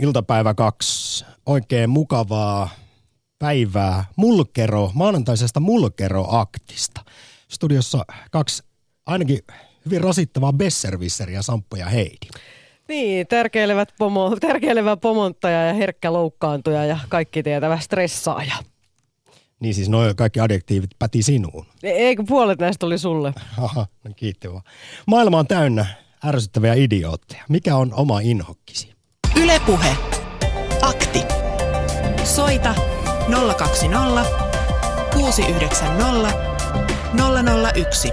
iltapäivä kaksi. Oikein mukavaa päivää mulkero, maanantaisesta mulkeroaktista. Studiossa kaksi ainakin hyvin rasittavaa Besservisseriä, Samppo ja Heidi. Niin, tärkeilevät pomo, tärkeilevä pomonttaja ja herkkä loukkaantuja ja kaikki tietävä stressaaja. Niin siis noin kaikki adjektiivit päti sinuun. Eikö puolet näistä oli sulle? Aha, no kiitti vaan. Maailma on täynnä ärsyttäviä idiootteja. Mikä on oma inhokkisi? Ylepuhe. Akti. Soita 020 690 001.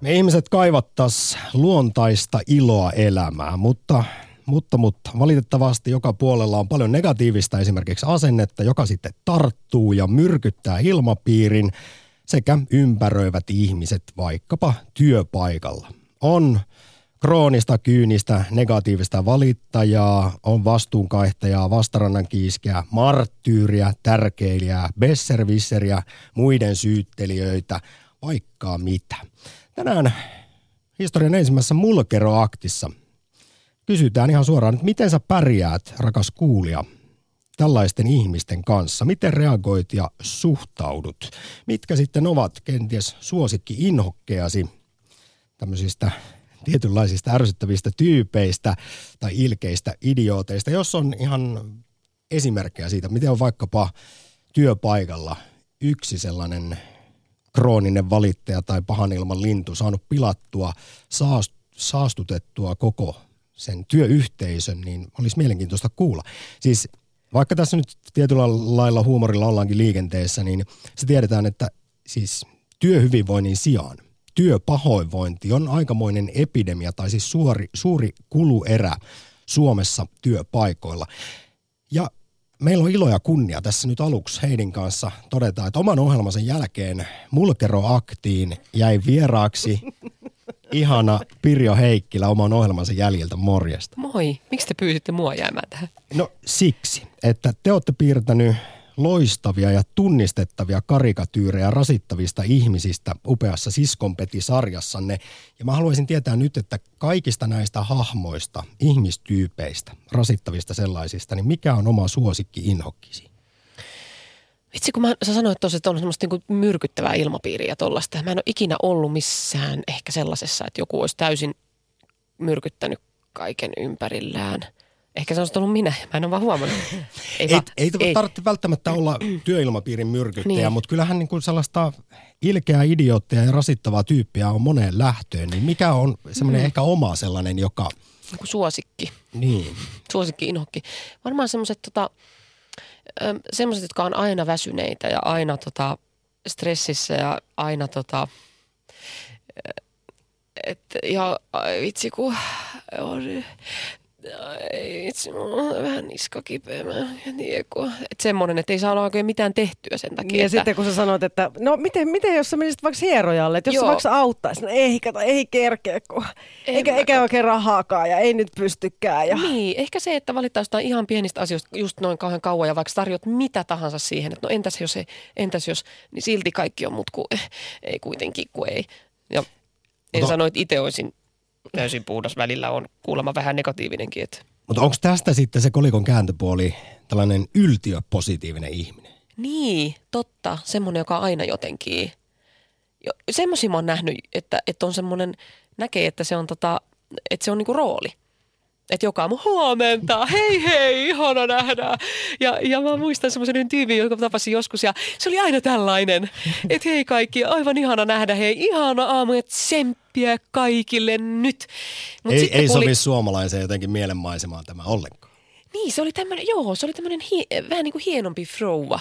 Me ihmiset kaivattas luontaista iloa elämään, mutta, mutta, mutta valitettavasti joka puolella on paljon negatiivista esimerkiksi asennetta, joka sitten tarttuu ja myrkyttää ilmapiirin sekä ympäröivät ihmiset vaikkapa työpaikalla. On kroonista, kyynistä, negatiivista valittajaa, on vastuunkaihtajaa, vastarannan kiiskeä, marttyyriä, tärkeilijää, besservisseriä, muiden syyttelijöitä, vaikkaa mitä. Tänään historian ensimmäisessä mulkeroaktissa kysytään ihan suoraan, että miten sä pärjäät, rakas kuulija, tällaisten ihmisten kanssa? Miten reagoit ja suhtaudut? Mitkä sitten ovat kenties suosikki inhokkeasi tämmöisistä tietynlaisista ärsyttävistä tyypeistä tai ilkeistä idiooteista, jos on ihan esimerkkejä siitä, miten on vaikkapa työpaikalla yksi sellainen krooninen valittaja tai pahan ilman lintu saanut pilattua, saastutettua koko sen työyhteisön, niin olisi mielenkiintoista kuulla. Siis vaikka tässä nyt tietyllä lailla huumorilla ollaankin liikenteessä, niin se tiedetään, että siis työhyvinvoinnin sijaan työpahoinvointi on aikamoinen epidemia tai siis suuri, suuri kuluerä Suomessa työpaikoilla. Ja meillä on ilo ja kunnia tässä nyt aluksi Heidin kanssa todeta, että oman ohjelmansa jälkeen Mulkeroaktiin jäi vieraaksi ihana Pirjo Heikkilä oman ohjelmansa jäljiltä. Morjesta. Moi. Miksi te pyysitte mua jäämään tähän? No siksi, että te olette piirtänyt loistavia ja tunnistettavia karikatyyrejä rasittavista ihmisistä upeassa Siskonpeti-sarjassanne. Ja mä haluaisin tietää nyt, että kaikista näistä hahmoista, ihmistyypeistä, rasittavista sellaisista, niin mikä on oma suosikki inhokkisi? Vitsi, kun mä, sä sanoit tuossa, että on semmoista niin myrkyttävää ilmapiiriä ja tollaista. Mä en ole ikinä ollut missään ehkä sellaisessa, että joku olisi täysin myrkyttänyt kaiken ympärillään – Ehkä se on ollut minä, mä en ole vaan huomannut. Ei, ei, ei, ei tarvitse välttämättä olla työilmapiirin myrkyttäjä, niin. mutta kyllähän niin kuin sellaista ilkeää idioottia ja rasittavaa tyyppiä on moneen lähtöön. Niin mikä on semmoinen mm. ehkä oma sellainen, joka... Joku suosikki. Niin. Suosikki, inhokki. Varmaan semmoiset tota, semmoiset, jotka on aina väsyneitä ja aina tota, stressissä ja aina tota, että ja vitsi kun on itse mulla on vähän niska kipeä, tiedä, Että semmoinen, että ei saa olla oikein mitään tehtyä sen takia. Ja että... sitten kun sä sanoit, että no miten, miten jos sä menisit vaikka hierojalle, että jos Joo. sä vaikka auttaisi, no ei kato, ei kerkeä, kun eikä, eikä oikein rahaakaan ja ei nyt pystykään. Ja... Niin, ehkä se, että valittaa jostain ihan pienistä asioista just noin kauhean kauan ja vaikka tarjot mitä tahansa siihen, että no entäs jos, ei, entäs jos, niin silti kaikki on mut, kun ei kuitenkin, kun ei. Ja en Ota... sano, että itse olisin täysin puhdas välillä on kuulemma vähän negatiivinenkin. Että. Mutta onko tästä sitten se kolikon kääntöpuoli tällainen yltiöpositiivinen ihminen? Niin, totta. Semmoinen, joka aina jotenkin. Semmoisia mä oon nähnyt, että, että on semmoinen, näkee, että se on, tota, että se on niinku rooli. Että joka aamu huomenta, hei hei, ihana nähdä. Ja, ja mä muistan semmoisen tyypin, joka tapasin joskus ja se oli aina tällainen. Että hei kaikki, aivan ihana nähdä, hei ihana aamu, että tsemppiä kaikille nyt. Mut ei ei sovi oli... suomalaiseen jotenkin mielenmaisemaan tämä ollenkaan. Niin, se oli tämmöinen, joo, se oli tämmöinen hie, vähän niin kuin hienompi frouva.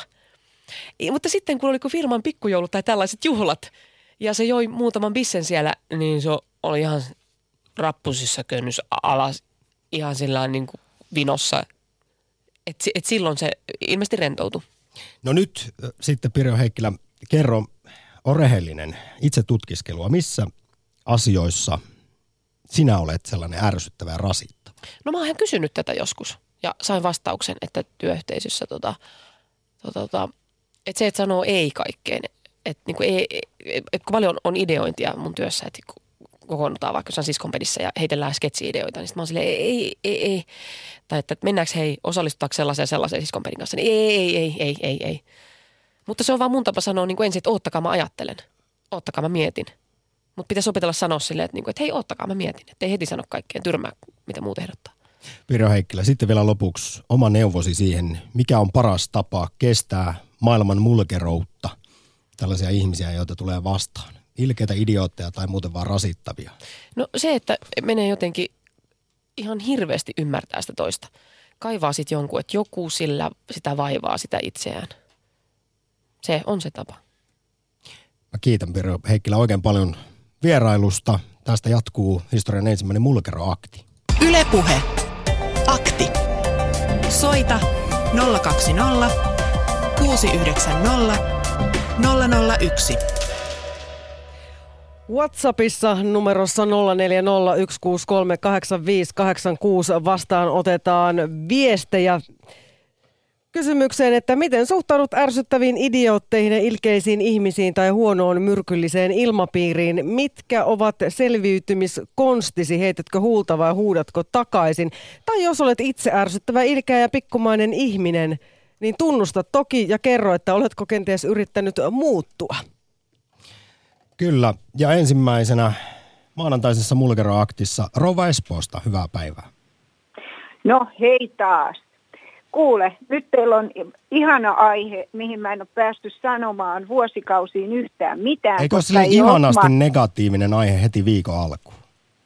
Mutta sitten kun oli kuin firman pikkujoulut tai tällaiset juhlat ja se joi muutaman bissen siellä, niin se oli ihan rappusissa könnys alas ihan sillä niin kuin vinossa. Et, et silloin se ilmeisesti rentoutui. No nyt sitten Pirjo Heikkilä, kerro, on rehellinen itse tutkiskelua. Missä asioissa sinä olet sellainen ärsyttävä ja rasittava? No mä oon kysynyt tätä joskus ja sain vastauksen, että työyhteisössä tota, tota, tota, että se, että sanoo ei kaikkeen, että niinku ei, et, et, kun paljon on ideointia mun työssä, että kokoonnutaan vaikka jossain siskonpedissä ja heitellään sketsi-ideoita, niin sitten mä oon silleen, ei, ei, ei. Tai että mennäänkö hei, osallistutaanko sellaiseen sellaiseen siskonpedin kanssa, niin ei, ei, ei, ei, ei, ei. Mutta se on vaan mun tapa sanoa niin kuin ensin, että oottakaa mä ajattelen, oottakaa mä mietin. Mutta pitäisi opetella sanoa silleen, että, niin kuin, että hei, oottakaa mä mietin, että ei heti sano kaikkeen, tyrmää mitä muut ehdottaa. Pirjo Heikkilä, sitten vielä lopuksi oma neuvosi siihen, mikä on paras tapa kestää maailman mulkeroutta, tällaisia ihmisiä, joita tulee vastaan. Ilkeitä idiootteja tai muuten vaan rasittavia. No se, että menee jotenkin ihan hirveästi ymmärtää sitä toista. Kaivaa sitten jonkun, että joku sillä sitä vaivaa sitä itseään. Se on se tapa. Mä kiitän Pirjo Heikkilä oikein paljon vierailusta. Tästä jatkuu historian ensimmäinen mulkeroakti. Ylepuhe. Akti. Soita 020 690 001. WhatsAppissa numerossa 0401638586 vastaan otetaan viestejä kysymykseen, että miten suhtaudut ärsyttäviin idiootteihin ja ilkeisiin ihmisiin tai huonoon myrkylliseen ilmapiiriin? Mitkä ovat selviytymiskonstisi? Heitätkö huulta vai huudatko takaisin? Tai jos olet itse ärsyttävä, ilkeä ja pikkumainen ihminen, niin tunnusta toki ja kerro, että oletko kenties yrittänyt muuttua. Kyllä, ja ensimmäisenä maanantaisessa Mulkero-aktissa Rova Espoosta, hyvää päivää. No hei taas. Kuule, nyt teillä on ihana aihe, mihin mä en ole päästy sanomaan vuosikausiin yhtään mitään. Eikö sille ei ihanasti ole- negatiivinen aihe heti viikon alkuun?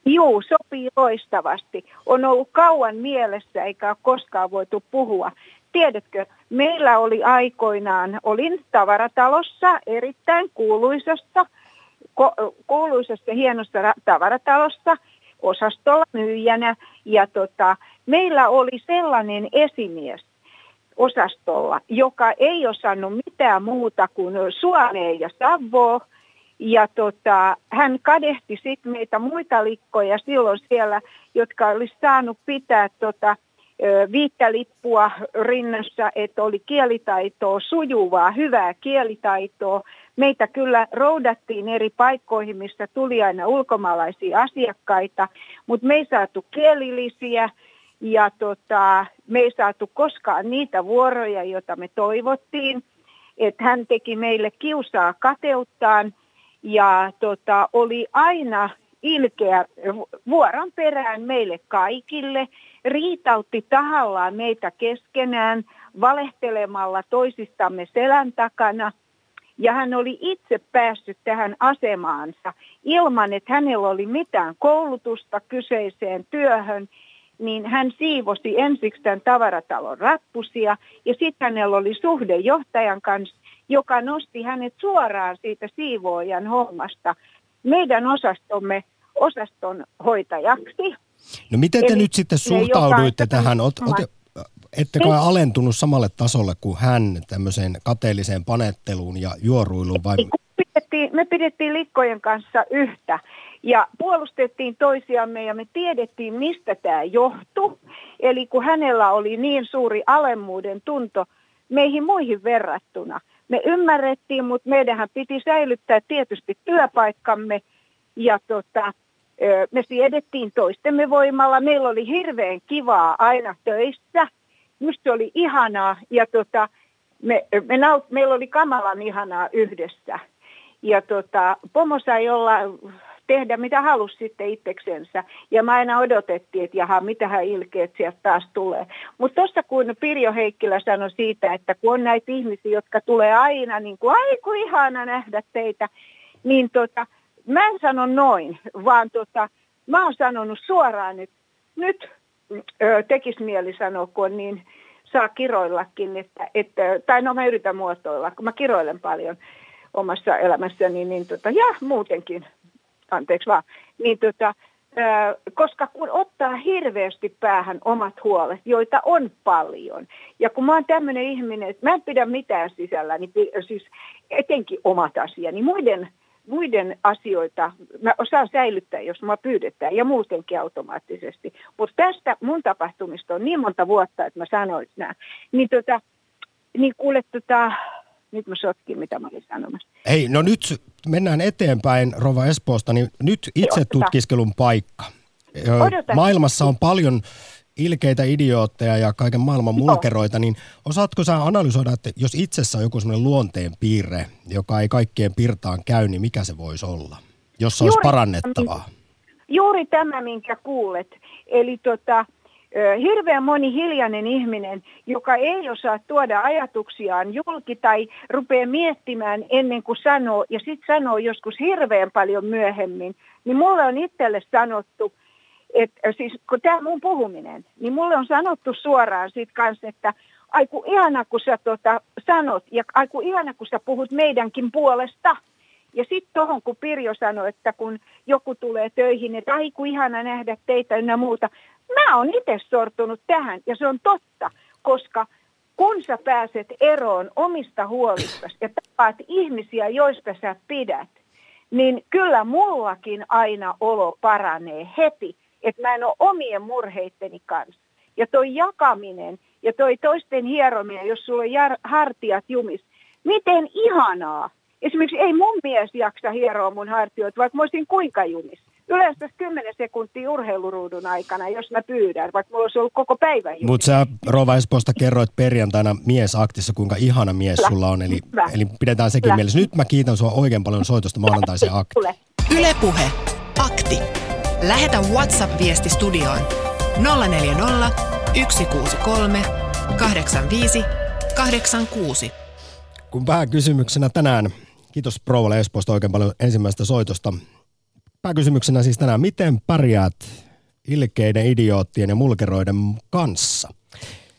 Juu, sopii loistavasti. On ollut kauan mielessä eikä ole koskaan voitu puhua. Tiedätkö, meillä oli aikoinaan, olin tavaratalossa, erittäin kuuluisassa, kuuluisessa hienossa ra- tavaratalossa, osastolla myyjänä. Ja tota, meillä oli sellainen esimies osastolla, joka ei osannut mitään muuta kuin suomea ja savoa. Ja tota, hän kadehti sitten meitä muita likkoja silloin siellä, jotka olisi saanut pitää tota, viittä lippua rinnassa, että oli kielitaitoa, sujuvaa, hyvää kielitaitoa. Meitä kyllä roudattiin eri paikkoihin, mistä tuli aina ulkomaalaisia asiakkaita, mutta me ei saatu kielillisiä ja tota, me ei saatu koskaan niitä vuoroja, joita me toivottiin. Että hän teki meille kiusaa kateuttaan ja tota, oli aina ilkeä vuoron perään meille kaikille, riitautti tahallaan meitä keskenään valehtelemalla toisistamme selän takana. Ja hän oli itse päässyt tähän asemaansa ilman, että hänellä oli mitään koulutusta kyseiseen työhön, niin hän siivosi ensiksi tämän tavaratalon rappusia ja sitten hänellä oli suhde johtajan kanssa, joka nosti hänet suoraan siitä siivoojan hommasta meidän osastomme osaston hoitajaksi. No miten te Eli nyt sitten suhtauduitte tähän? Ot, ot, ettekö ole alentunut samalle tasolle kuin hän tämmöiseen kateelliseen panetteluun ja juoruiluun vai Pidettiin, me pidettiin likkojen kanssa yhtä ja puolustettiin toisiamme ja me tiedettiin, mistä tämä johtui. Eli kun hänellä oli niin suuri alemmuuden tunto meihin muihin verrattuna. Me ymmärrettiin, mutta meidänhän piti säilyttää tietysti työpaikkamme ja tota, me siedettiin toistemme voimalla. Meillä oli hirveän kivaa aina töissä. Minusta se oli ihanaa ja tota, me, me naut, meillä oli kamalan ihanaa yhdessä. Ja tota, pomo sai olla, tehdä mitä halusi sitten itseksensä. Ja mä aina odotettiin, että jaha, mitähän ilkeät sieltä taas tulee. Mutta tuossa kun Pirjo Heikkilä sanoi siitä, että kun on näitä ihmisiä, jotka tulee aina niin kuin, ai ihana nähdä teitä, niin tota, mä en sano noin, vaan tota, mä oon sanonut suoraan, että nyt ö, tekisi mieli sanoa, kun niin saa kiroillakin, että, että, tai no mä yritän muotoilla, kun mä kiroilen paljon omassa elämässäni, niin tota, ja muutenkin, anteeksi vaan, niin tota, koska kun ottaa hirveästi päähän omat huolet, joita on paljon, ja kun mä oon tämmöinen ihminen, että mä en pidä mitään sisällä, niin siis etenkin omat asiani, muiden muiden asioita mä osaan säilyttää, jos mä pyydetään, ja muutenkin automaattisesti. Mutta tästä mun tapahtumista on niin monta vuotta, että mä sanoin nämä. Niin, tota, niin kuule, tota, Nyt mä sotkin, mitä mä olin sanomassa. Hei, no nyt mennään eteenpäin Rova Espoosta, niin nyt itse tutkiskelun paikka. Ö, Odota. Maailmassa on paljon ilkeitä idiootteja ja kaiken maailman mulkeroita, niin osaatko sä analysoida, että jos itsessä on joku semmoinen luonteen piirre, joka ei kaikkien pirtaan käy, niin mikä se voisi olla, jossa olisi Juuri- parannettavaa? Juuri tämä, minkä kuulet. Eli tota, hirveän moni hiljainen ihminen, joka ei osaa tuoda ajatuksiaan julki tai rupeaa miettimään ennen kuin sanoo, ja sitten sanoo joskus hirveän paljon myöhemmin, niin mulle on itselle sanottu, että siis kun tämä mun puhuminen, niin mulle on sanottu suoraan sit kanssa, että aiku ihana kun sä tota, sanot ja aiku ihana kun sä puhut meidänkin puolesta. Ja sitten tuohon, kun Pirjo sanoi, että kun joku tulee töihin, että aiku ihana nähdä teitä ynnä muuta. Mä oon itse sortunut tähän ja se on totta, koska kun sä pääset eroon omista huolistasi ja tapaat ihmisiä, joista sä pidät, niin kyllä mullakin aina olo paranee heti, että mä en ole omien murheitteni kanssa. Ja toi jakaminen ja toi toisten hierominen, jos sulla on jär, hartiat jumis, miten ihanaa. Esimerkiksi ei mun mies jaksa hieroa mun hartioita, vaikka mä olisin kuinka jumis. Yleensä 10 sekuntia urheiluruudun aikana, jos mä pyydän, vaikka mulla olisi ollut koko päivä. Mutta sä Rova Espoosta kerroit perjantaina miesaktissa, kuinka ihana mies Kyllä. sulla on, eli, eli pidetään sekin Kyllä. mielessä. Nyt mä kiitän sua oikein paljon soitosta maanantaiseen aktiin. Ylepuhe Akti. Lähetä WhatsApp-viesti studioon 040 163 85 86. Kun pääkysymyksenä tänään, kiitos Provalle Espoosta oikein paljon ensimmäisestä soitosta. Pääkysymyksenä siis tänään, miten pärjäät ilkeiden, idioottien ja mulkeroiden kanssa?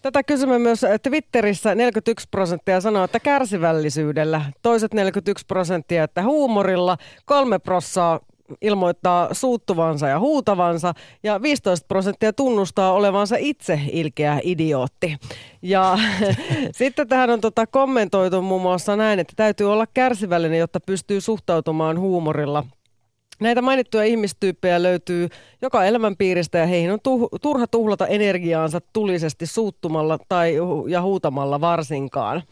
Tätä kysymme myös Twitterissä 41 prosenttia sanoo, että kärsivällisyydellä, toiset 41 prosenttia, että huumorilla, kolme prossaa ilmoittaa suuttuvansa ja huutavansa ja 15 prosenttia tunnustaa olevansa itse ilkeä idiootti. Ja sitten tähän on tota kommentoitu muun muassa näin, että täytyy olla kärsivällinen, jotta pystyy suhtautumaan huumorilla Näitä mainittuja ihmistyyppejä löytyy joka elämänpiiristä ja heihin on tuh- turha tuhlata energiaansa tulisesti suuttumalla tai ja huutamalla varsinkaan.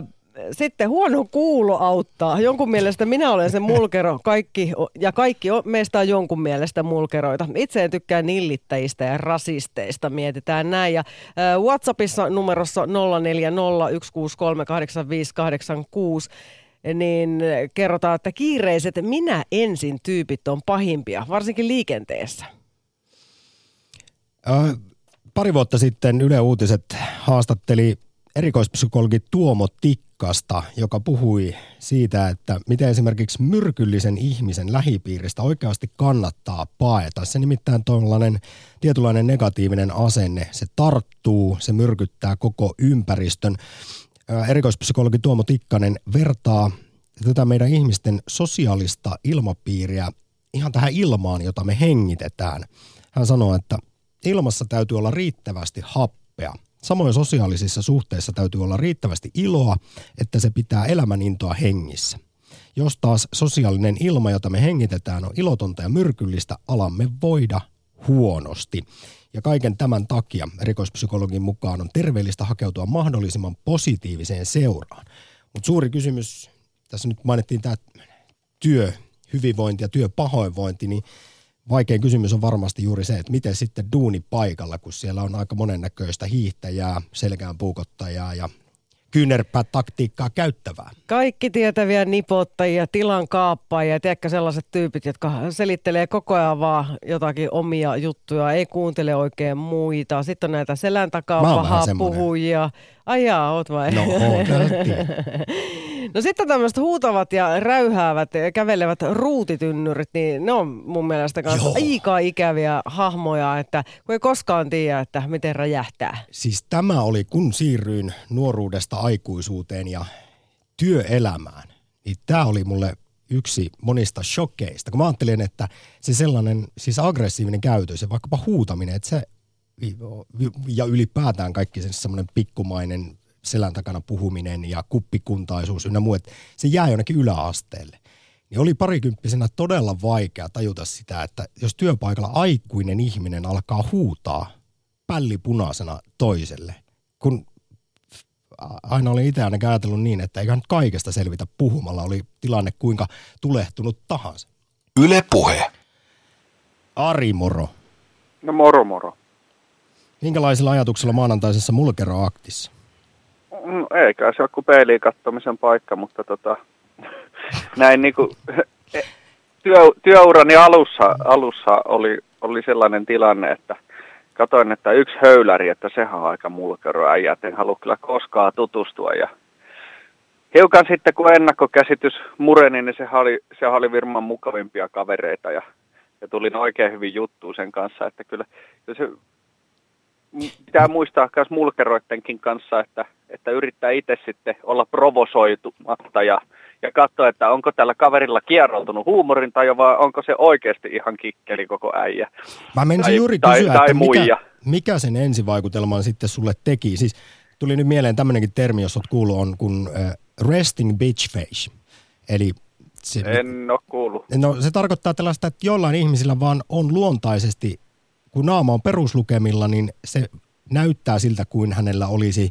Ö, sitten huono kuulo auttaa. Jonkun mielestä minä olen se mulkero kaikki, ja kaikki o- meistä on jonkun mielestä mulkeroita. Itse en tykkää nillittäjistä ja rasisteista, mietitään näin. Ja WhatsAppissa numerossa 0401638586 niin kerrotaan, että kiireiset minä ensin tyypit on pahimpia, varsinkin liikenteessä. Ö, pari vuotta sitten Yle Uutiset haastatteli erikoispsykologi Tuomo Tikkasta, joka puhui siitä, että miten esimerkiksi myrkyllisen ihmisen lähipiiristä oikeasti kannattaa paeta. Se nimittäin tuollainen tietynlainen negatiivinen asenne, se tarttuu, se myrkyttää koko ympäristön. Erikoispsykologi Tuomo Tikkanen vertaa tätä meidän ihmisten sosiaalista ilmapiiriä ihan tähän ilmaan, jota me hengitetään. Hän sanoo, että ilmassa täytyy olla riittävästi happea. Samoin sosiaalisissa suhteissa täytyy olla riittävästi iloa, että se pitää elämän intoa hengissä. Jos taas sosiaalinen ilma, jota me hengitetään, on ilotonta ja myrkyllistä, alamme voida huonosti. Ja kaiken tämän takia rikospsykologin mukaan on terveellistä hakeutua mahdollisimman positiiviseen seuraan. Mutta suuri kysymys, tässä nyt mainittiin tämä työ, hyvinvointi ja työpahoinvointi, niin vaikein kysymys on varmasti juuri se, että miten sitten duuni paikalla, kun siellä on aika monennäköistä hiihtäjää, selkään puukottajaa ja kyynärpää-taktiikkaa käyttävää. Kaikki tietäviä nipottajia, tilan kaappaajia, tiedätkö sellaiset tyypit, jotka selittelee koko ajan vaan jotakin omia juttuja, ei kuuntele oikein muita. Sitten on näitä selän takaa pahaa puhujia. Ai jaa, oot vai? No, tiedän. No sitten tämmöiset huutavat ja räyhäävät ja kävelevät ruutitynnyrit, niin ne on mun mielestä kanssa Joo. aika ikäviä hahmoja, että kun ei koskaan tiedä, että miten räjähtää. Siis tämä oli, kun siirryin nuoruudesta aikuisuuteen ja työelämään, niin tämä oli mulle yksi monista shokkeista. Kun mä ajattelin, että se sellainen siis aggressiivinen käytös ja vaikkapa huutaminen, että se ja ylipäätään kaikki se semmoinen pikkumainen selän takana puhuminen ja kuppikuntaisuus ynnä muu, että se jää jonnekin yläasteelle. Niin oli parikymppisenä todella vaikea tajuta sitä, että jos työpaikalla aikuinen ihminen alkaa huutaa pälli punaisena toiselle, kun aina olin itse ainakin ajatellut niin, että eiköhän nyt kaikesta selvitä puhumalla. Oli tilanne kuinka tulehtunut tahansa. Yle Puhe. Ari Moro. No moro moro. Minkälaisilla ajatuksilla maanantaisessa mulkeroaktissa? No, eikä se ole kuin peiliin kattomisen paikka, mutta tota, näin niinku, työ, työurani alussa, alussa oli, oli sellainen tilanne, että katoin, että yksi höyläri, että sehän on aika mulkeroäijä, että en halua kyllä koskaan tutustua. Ja hiukan sitten, kun ennakkokäsitys mureni, niin se oli, se oli Virman mukavimpia kavereita ja, ja tulin oikein hyvin juttuun sen kanssa, että kyllä, kyllä se pitää muistaa myös mulkeroittenkin kanssa, että, että yrittää itse sitten olla provosoitumatta ja, ja katsoa, että onko tällä kaverilla kierroutunut huumorin tai vai onko se oikeasti ihan kikkeli koko äijä. Mä menisin Tai- juuri tai- kysyä, tai että muija. mikä, mikä sen ensivaikutelman sitten sulle teki? Siis tuli nyt mieleen tämmöinenkin termi, jos oot kuullut, on kuin äh, resting bitch face. Eli se, En ole kuullut. no, se tarkoittaa tällaista, että jollain ihmisillä vaan on luontaisesti, kun naama on peruslukemilla, niin se näyttää siltä kuin hänellä olisi,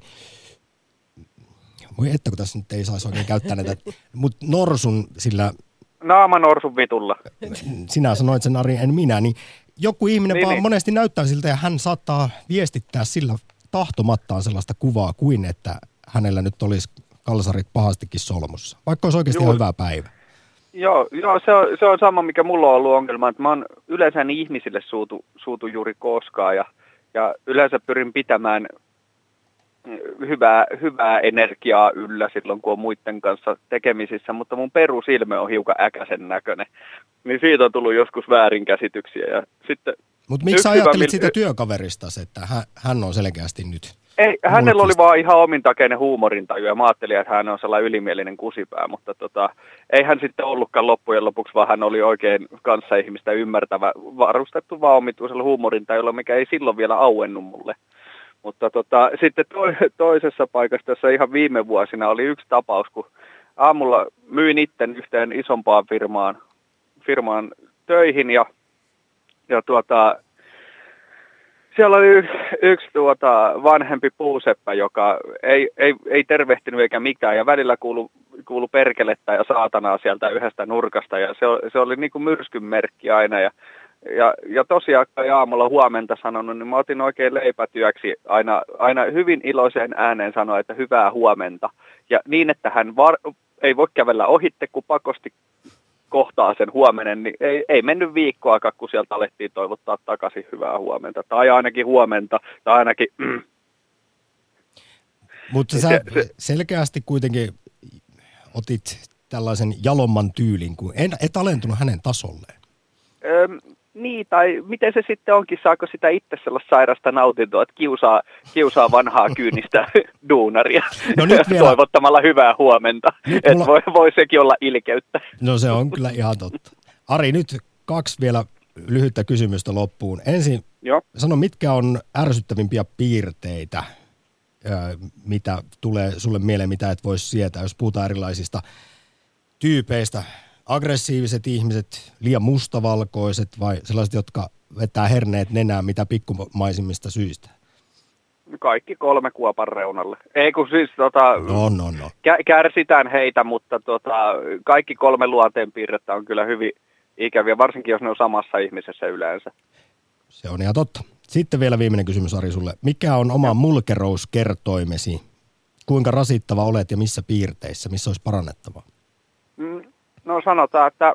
voi että kun tässä nyt ei saisi oikein käyttää näitä, mutta norsun sillä, Naama norsun vitulla. sinä sanoit sen Ari, en minä, niin joku ihminen Niin, vaan niin. monesti näyttää siltä ja hän saattaa viestittää sillä tahtomattaan sellaista kuvaa kuin, että hänellä nyt olisi kalsarit pahastikin solmussa, vaikka olisi oikeasti Juuri. hyvä päivä. Joo, joo se, on, se on sama, mikä mulla on ollut ongelma, että mä oon yleensä en ihmisille suutu, suutu juuri koskaan ja, ja yleensä pyrin pitämään mm, hyvää, hyvää energiaa yllä silloin, kun on muiden kanssa tekemisissä, mutta mun perusilme on hiukan äkäisen näköinen. Niin siitä on tullut joskus väärinkäsityksiä ja sitten Mutta miksi hyvä ajattelit mil- sitä työkaverista, että hän, hän on selkeästi nyt? Ei, hänellä oli vaan ihan omintakeinen huumorintaju ja mä ajattelin, että hän on sellainen ylimielinen kusipää, mutta tota, ei hän sitten ollutkaan loppujen lopuksi, vaan hän oli oikein kanssa ihmistä ymmärtävä, varustettu vaan omituisella huumorintajulla, mikä ei silloin vielä auennut mulle. Mutta tota, sitten to, toisessa paikassa tässä ihan viime vuosina oli yksi tapaus, kun aamulla myin itten yhteen isompaan firmaan, firmaan töihin ja, ja tuota, siellä oli yksi, yksi tuota vanhempi puuseppä, joka ei, ei, ei tervehtinyt eikä mikään ja välillä kuulu, kuulu perkelettä ja saatanaa sieltä yhdestä nurkasta ja se, se oli niin kuin myrskyn merkki aina ja, ja, ja tosiaan aamulla huomenta sanonut, niin mä otin oikein leipätyöksi aina, aina hyvin iloiseen ääneen sanoa, että hyvää huomenta. Ja niin, että hän var, ei voi kävellä ohitte, kun pakosti kohtaa sen huomenen, niin ei, ei mennyt viikkoakaan, kun sieltä alettiin toivottaa takaisin hyvää huomenta. Tai ainakin huomenta, tai ainakin mm, Mutta sä Se- se- selkeästi kuitenkin otit tällaisen jalomman tyylin, kun en, et alentunut hänen tasolleen. Niin, tai miten se sitten onkin, saako sitä itse sellaista sairasta nautintoa, että kiusaa, kiusaa vanhaa kyynistä duunaria No nyt vielä- toivottamalla hyvää huomenta. Nyt Että mulla- voi, voi sekin olla ilkeyttä. No se on kyllä ihan totta. Ari, nyt kaksi vielä lyhyttä kysymystä loppuun. Ensin Joo. sano, mitkä on ärsyttävimpiä piirteitä, mitä tulee sulle mieleen, mitä et voisi sietää, jos puhutaan erilaisista tyypeistä. Aggressiiviset ihmiset, liian mustavalkoiset vai sellaiset, jotka vetää herneet nenään mitä pikkumaisimmista syistä? Kaikki kolme kuopan reunalle. Ei kun siis tota, No, no, no. kä- kärsitään heitä, mutta tota, kaikki kolme luonteenpiirrettä on kyllä hyvin ikäviä, varsinkin jos ne on samassa ihmisessä yleensä. Se on ihan totta. Sitten vielä viimeinen kysymys Ari sulle. Mikä on oma mulkerouskertoimesi? Kuinka rasittava olet ja missä piirteissä? Missä olisi parannettavaa? No sanotaan, että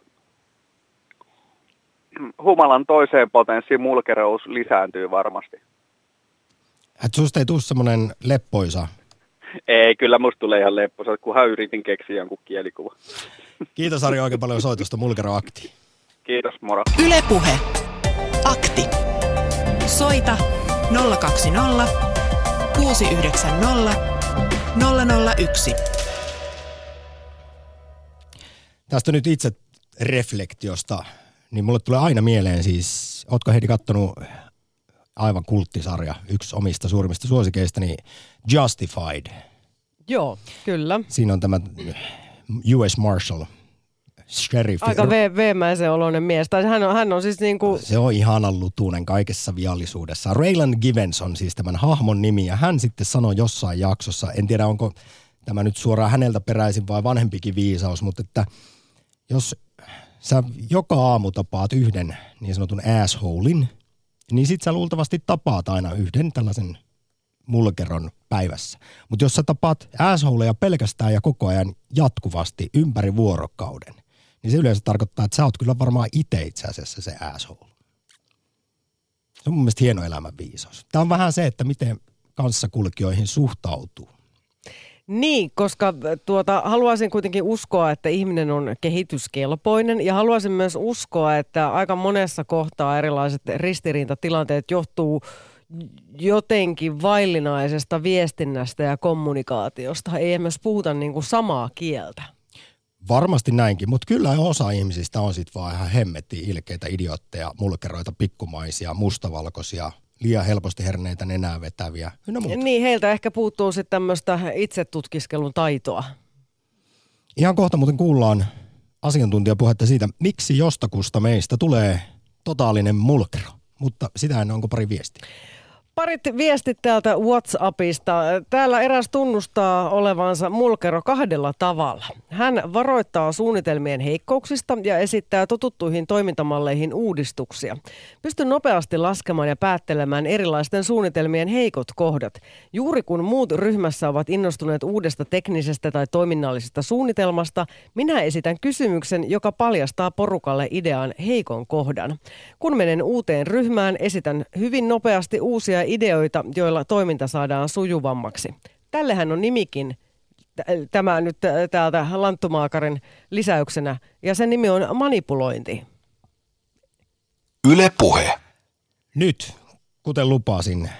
humalan toiseen potenssiin mulkerous lisääntyy varmasti. Et susta ei tule semmoinen leppoisa. Ei, kyllä musta tulee ihan lepposa, kunhan yritin keksiä jonkun kielikuva. Kiitos Ari oikein paljon soitosta Mulkeroaktiin. Kiitos, moro. Ylepuhe. Akti. Soita 020 690 001. Tästä nyt itse reflektiosta, niin mulle tulee aina mieleen siis, ootko Heidi kattonut aivan kulttisarja, yksi omista suurimmista suosikeista, niin Justified. Joo, kyllä. Siinä on tämä US Marshal sheriff. Aika ve- veemäisen oloinen mies. Tai hän on, hän on siis niin kuin... Se on ihanan lutuinen kaikessa viallisuudessa. Raylan Givens on siis tämän hahmon nimi ja hän sitten sanoi jossain jaksossa, en tiedä onko tämä nyt suoraan häneltä peräisin vai vanhempikin viisaus, mutta että jos sä joka aamu tapaat yhden niin sanotun assholein, niin sit sä luultavasti tapaat aina yhden tällaisen mulkeron päivässä. Mutta jos sä tapaat assholeja pelkästään ja koko ajan jatkuvasti ympäri vuorokauden, niin se yleensä tarkoittaa, että sä oot kyllä varmaan itse itse asiassa se asshole. Se on mun mielestä hieno elämän viisaus. Tämä on vähän se, että miten kanssakulkijoihin suhtautuu. Niin, koska tuota, haluaisin kuitenkin uskoa, että ihminen on kehityskelpoinen ja haluaisin myös uskoa, että aika monessa kohtaa erilaiset ristiriintatilanteet johtuu jotenkin vaillinaisesta viestinnästä ja kommunikaatiosta. Ei myös puhuta niin kuin samaa kieltä. Varmasti näinkin, mutta kyllä osa ihmisistä on sitten vaan ihan hemmetti ilkeitä idiootteja, mulkeroita, pikkumaisia, mustavalkoisia, liian helposti herneitä nenää vetäviä. No niin, heiltä ehkä puuttuu sitten tämmöistä itsetutkiskelun taitoa. Ihan kohta muuten kuullaan asiantuntijapuhetta siitä, miksi jostakusta meistä tulee totaalinen mulkero. Mutta sitä ennen onko pari viestiä? Parit viestit täältä WhatsAppista. Täällä eräs tunnustaa olevansa mulkero kahdella tavalla. Hän varoittaa suunnitelmien heikkouksista ja esittää totuttuihin toimintamalleihin uudistuksia. Pystyn nopeasti laskemaan ja päättelemään erilaisten suunnitelmien heikot kohdat. Juuri kun muut ryhmässä ovat innostuneet uudesta teknisestä tai toiminnallisesta suunnitelmasta, minä esitän kysymyksen, joka paljastaa porukalle idean heikon kohdan. Kun menen uuteen ryhmään, esitän hyvin nopeasti uusia ideoita, joilla toiminta saadaan sujuvammaksi. Tällehän on nimikin tämä nyt täältä Lanttumaakarin lisäyksenä, ja sen nimi on manipulointi. Yle Puhe. Nyt, kuten lupasin,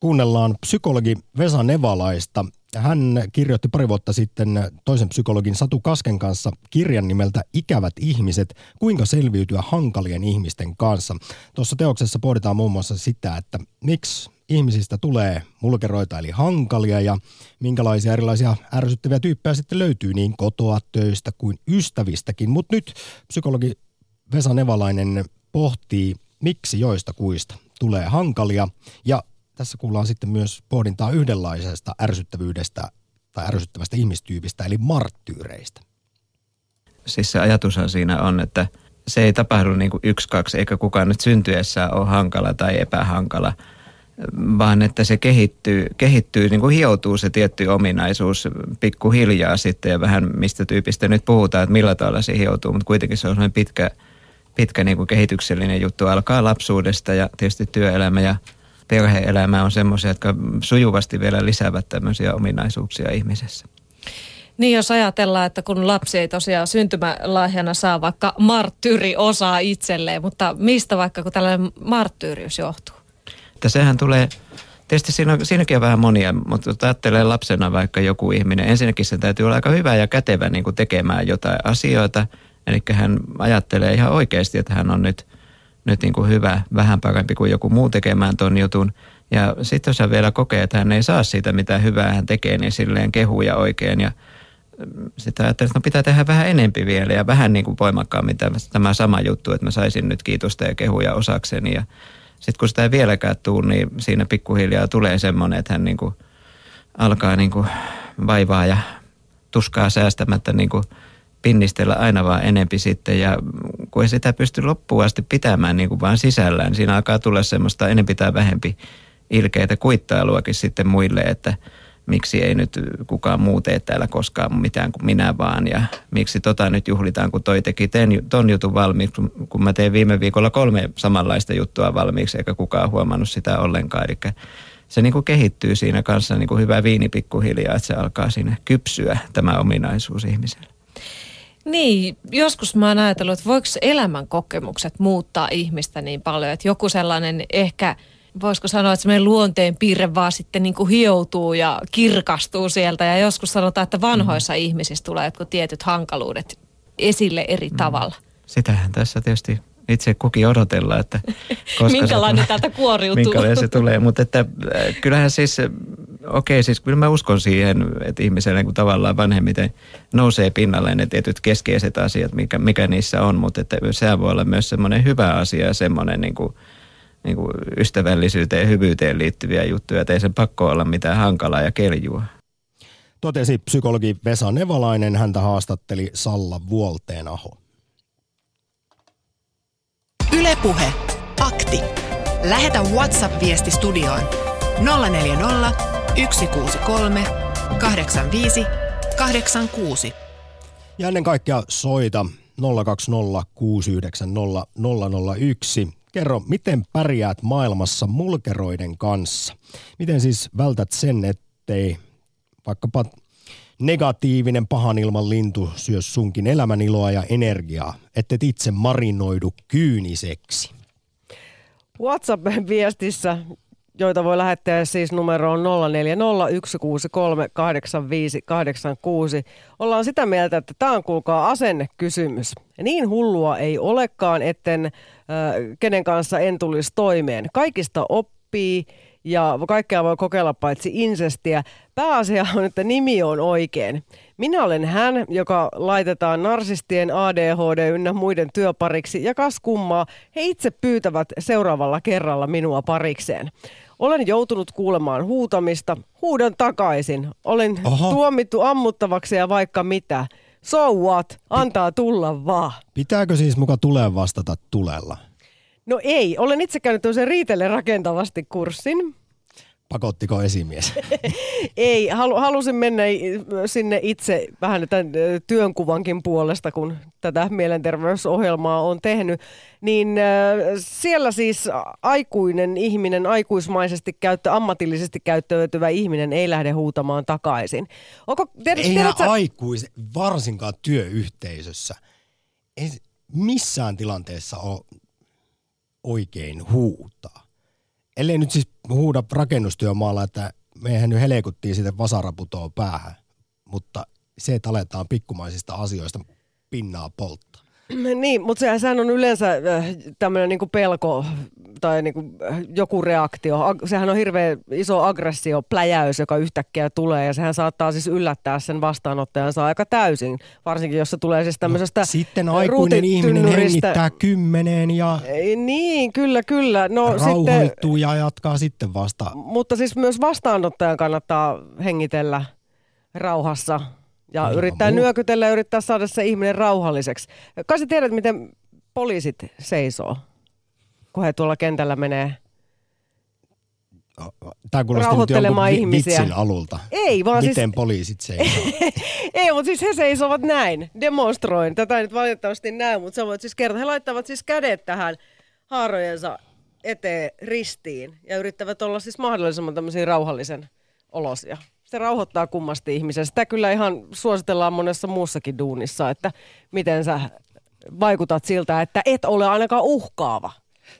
kuunnellaan psykologi Vesa Nevalaista. Hän kirjoitti pari vuotta sitten toisen psykologin Satu Kasken kanssa kirjan nimeltä Ikävät ihmiset, kuinka selviytyä hankalien ihmisten kanssa. Tuossa teoksessa pohditaan muun muassa sitä, että miksi ihmisistä tulee mulkeroita eli hankalia ja minkälaisia erilaisia ärsyttäviä tyyppejä sitten löytyy niin kotoa, töistä kuin ystävistäkin. Mutta nyt psykologi Vesa Nevalainen pohtii, miksi joista kuista tulee hankalia ja tässä kuullaan sitten myös pohdintaa yhdenlaisesta ärsyttävyydestä tai ärsyttävästä ihmistyypistä, eli marttyyreistä. Siis se ajatushan siinä on, että se ei tapahdu niin kuin yksi, kaksi, eikä kukaan nyt syntyessään ole hankala tai epähankala, vaan että se kehittyy, kehittyy niin kuin hioutuu se tietty ominaisuus pikkuhiljaa sitten ja vähän mistä tyypistä nyt puhutaan, että millä tavalla se hioutuu, mutta kuitenkin se on sellainen pitkä, pitkä niin kuin kehityksellinen juttu, alkaa lapsuudesta ja tietysti työelämä ja perhe-elämä on semmoisia, jotka sujuvasti vielä lisäävät tämmöisiä ominaisuuksia ihmisessä. Niin jos ajatellaan, että kun lapsi ei tosiaan syntymälahjana saa vaikka marttyyri osaa itselleen, mutta mistä vaikka kun tällainen marttyyrius johtuu? Että sehän tulee, tietysti siinä on, siinäkin on vähän monia, mutta jos ajattelee lapsena vaikka joku ihminen, ensinnäkin se täytyy olla aika hyvä ja kätevä niin kuin tekemään jotain asioita. Eli hän ajattelee ihan oikeasti, että hän on nyt – nyt niin kuin hyvä, vähän parempi kuin joku muu tekemään ton jutun. Ja sitten jos hän vielä kokee, että hän ei saa siitä mitä hyvää hän tekee, niin silleen kehuja oikein ja mm, sitä ajattelin, että no pitää tehdä vähän enempi vielä ja vähän niin kuin voimakkaammin tämä sama juttu, että mä saisin nyt kiitosta ja kehuja osakseni. Ja sitten kun sitä ei vieläkään tule, niin siinä pikkuhiljaa tulee semmoinen, että hän niin kuin alkaa niin kuin vaivaa ja tuskaa säästämättä niin kuin – pinnistellä aina vaan enempi sitten ja kun ei sitä pysty loppuun asti pitämään niin kuin vaan sisällään, niin siinä alkaa tulla semmoista enempi tai vähempi ilkeitä kuittailuakin sitten muille, että miksi ei nyt kukaan muu tee täällä koskaan mitään kuin minä vaan ja miksi tota nyt juhlitaan, kun toi teki ton jutun valmiiksi, kun mä tein viime viikolla kolme samanlaista juttua valmiiksi eikä kukaan huomannut sitä ollenkaan. Eli se niin kuin kehittyy siinä kanssa niin kuin hyvä viini pikkuhiljaa, että se alkaa siinä kypsyä tämä ominaisuus ihmiselle. Niin, joskus mä oon ajatellut, että voiko elämän kokemukset muuttaa ihmistä niin paljon, että joku sellainen ehkä, voisiko sanoa, että semmoinen luonteen piirre vaan sitten niin kuin hioutuu ja kirkastuu sieltä. Ja joskus sanotaan, että vanhoissa mm. ihmisissä tulee jotkut tietyt hankaluudet esille eri mm. tavalla. Sitähän tässä tietysti itse kukin odotella, että koska minkälainen se, täältä kuoriutuu. Minkälainen se tulee, mutta että äh, kyllähän siis okei, siis kyllä mä uskon siihen, että ihmisellä niin tavallaan vanhemmiten nousee pinnalle ne tietyt keskeiset asiat, mikä, mikä niissä on, mutta että sehän voi olla myös semmoinen hyvä asia ja semmoinen niin kuin, niin kuin ystävällisyyteen ja hyvyyteen liittyviä juttuja, että ei sen pakko olla mitään hankalaa ja keljua. Totesi psykologi Vesa Nevalainen, häntä haastatteli Salla Vuolteenaho. Ylepuhe Akti. Lähetä WhatsApp-viesti studioon 040 163 85 86. Ja ennen kaikkea soita 020 690 001. Kerro, miten pärjäät maailmassa mulkeroiden kanssa? Miten siis vältät sen, ettei vaikkapa negatiivinen pahan ilman lintu syö sunkin elämäniloa ja energiaa, ettet itse marinoidu kyyniseksi? WhatsApp-viestissä, joita voi lähettää siis numeroon 0401638586. Ollaan sitä mieltä, että tämä on kuulkaa asennekysymys. Niin hullua ei olekaan, etten äh, kenen kanssa en tulisi toimeen. Kaikista oppii ja kaikkea voi kokeilla paitsi insestiä. Pääasia on, että nimi on oikein. Minä olen hän, joka laitetaan narsistien ADHD ynnä muiden työpariksi ja kas kummaa, he itse pyytävät seuraavalla kerralla minua parikseen. Olen joutunut kuulemaan huutamista, huudan takaisin. Olen Oho. tuomittu ammuttavaksi ja vaikka mitä. So what? Antaa tulla vaan. Pitääkö siis muka tulee vastata tulella? No ei, olen itse käynyt tämmöisen riitelle rakentavasti kurssin. Pakottiko esimies? Ei, halu, halusin mennä sinne itse vähän tämän työnkuvankin puolesta, kun tätä mielenterveysohjelmaa on tehnyt. Niin siellä siis aikuinen ihminen, aikuismaisesti käyttö, ammatillisesti käyttäytyvä ihminen ei lähde huutamaan takaisin. Onko, tiedät, Eihän tiedätkö, aikuis, varsinkaan työyhteisössä, ei missään tilanteessa ole oikein huutaa. Ellei nyt siis huuda rakennustyömaalla, että meihän nyt helekuttiin sitten vasaraputoa päähän, mutta se, että aletaan pikkumaisista asioista pinnaa polttaa. Niin, mutta se, sehän on yleensä tämmöinen niinku pelko tai niinku, äh, joku reaktio. Sehän on hirveän iso aggressio, pläjäys, joka yhtäkkiä tulee ja sehän saattaa siis yllättää sen vastaanottajansa aika täysin. Varsinkin, jos se tulee siis tämmöisestä No, Sitten aikuinen ihminen hengittää kymmeneen ja Ei, Niin, kyllä, kyllä. No, sitten, rauhoittuu ja jatkaa sitten vasta. mutta siis myös vastaanottajan kannattaa hengitellä rauhassa ja Ilman yrittää muuta. nyökytellä ja yrittää saada se ihminen rauhalliseksi. Kai sä tiedät, miten poliisit seisoo, kun he tuolla kentällä menee? Tämä kuulosti nyt Rauhoittelemaan jonkun vi- ihmisiä. vitsin alulta. Ei, vaan Miten siis... poliisit seisoo? Ei, mutta siis he seisovat näin, demonstroin. Tätä ei nyt valitettavasti näy, mutta sä voit siis kertoa. He laittavat siis kädet tähän haarojensa eteen ristiin ja yrittävät olla siis mahdollisimman tämmöisiä rauhallisen olosia. Se rauhoittaa kummasti ihmisen. Sitä kyllä ihan suositellaan monessa muussakin duunissa, että miten sä vaikutat siltä, että et ole ainakaan uhkaava.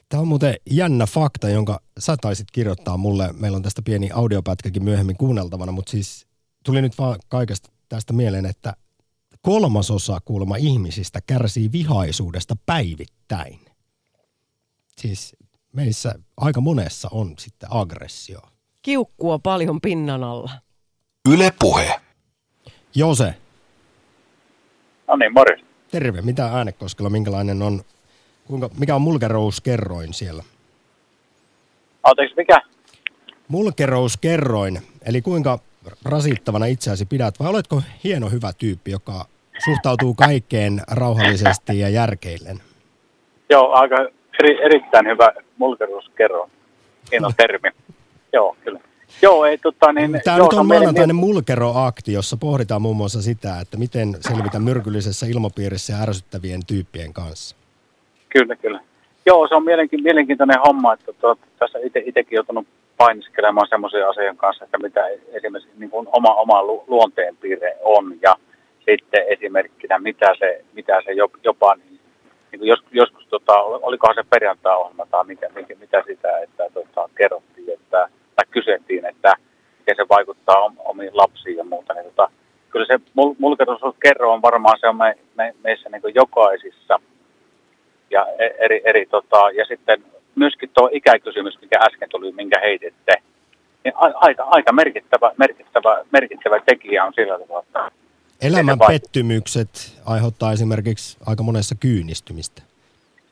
Tämä on muuten jännä fakta, jonka sä taisit kirjoittaa mulle. Meillä on tästä pieni audiopätkäkin myöhemmin kuunneltavana, mutta siis tuli nyt vaan kaikesta tästä mieleen, että kolmasosa kuulemma ihmisistä kärsii vihaisuudesta päivittäin. Siis meissä aika monessa on sitten aggressio. Kiukkua paljon pinnan alla. Yle Puhe. Jose, No niin, morjens. terve. Mitä Äänekoskella, minkälainen on, kuinka, mikä on mulkerouskerroin siellä? Anteeksi, mikä? Mulkerouskerroin, eli kuinka rasittavana itseäsi pidät, vai oletko hieno hyvä tyyppi, joka suhtautuu kaikkeen rauhallisesti ja järkeillen? Joo, aika eri, erittäin hyvä mulkeruskerro. Hieno termi. Joo, kyllä. Joo, ei tota niin... Tämä joo, nyt on maanantainen mulkeroakti, jossa pohditaan muun muassa sitä, että miten selvitä myrkyllisessä ilmapiirissä ja ärsyttävien tyyppien kanssa. Kyllä, kyllä. Joo, se on mielenki- mielenkiintoinen homma, että tuota, tässä itse, itsekin joutunut painiskelemaan semmoisia asioiden kanssa, että mitä esimerkiksi niin kuin oma, oma lu- luonteenpiirre on ja sitten esimerkkinä, mitä se, mitä se jop- jopa, niin, niin kuin jos, joskus, tota, olikohan se perjantai-ohjelma tai mikä, mikä, mitä sitä, että tota, kerrottiin, että, tai kyseltiin, että miten se vaikuttaa om, omiin lapsiin ja muuta, niin tota, kyllä se mul- mulkeruskerro on varmaan se on me, me, meissä niin jokaisissa ja e- eri, eri tota, ja sitten myöskin tuo ikäkysymys, mikä äsken tuli, minkä heititte, niin aika, aika merkittävä, merkittävä, merkittävä tekijä on sillä tavalla. että Elämän pettymykset aiheuttaa esimerkiksi aika monessa kyynistymistä.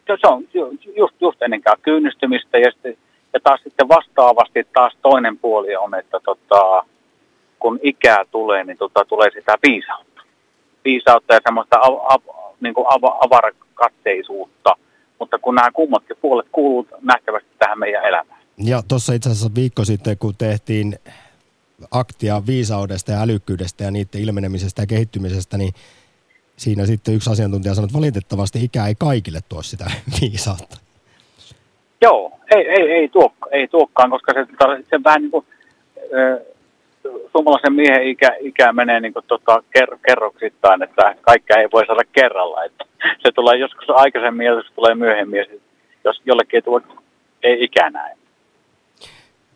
se se on ju- just, just ennenkään kyynistymistä ja, sitten, ja taas sitten vastaavasti taas toinen puoli on, että tota, kun ikää tulee, niin tota, tulee sitä viisautta. Viisautta ja semmoista av, av, niin kuin av, avarakatteisuutta, mutta kun nämä kummatkin puolet kuuluvat nähtävästi tähän meidän elämään. Ja tuossa itse asiassa viikko sitten, kun tehtiin aktia viisaudesta ja älykkyydestä ja niiden ilmenemisestä ja kehittymisestä, niin siinä sitten yksi asiantuntija sanoi, että valitettavasti ikä ei kaikille tuo sitä viisautta. Joo, ei, ei, ei, tuo, ei tuokkaan, koska se, se vähän niin kuin, suomalaisen miehen ikä, ikä menee niin kuin, tota, ker, kerroksittain, että kaikkea ei voi saada kerralla. Että se tulee joskus aikaisemmin ja joskus tulee myöhemmin, jos jollekin ei tuo, ei ikä näin.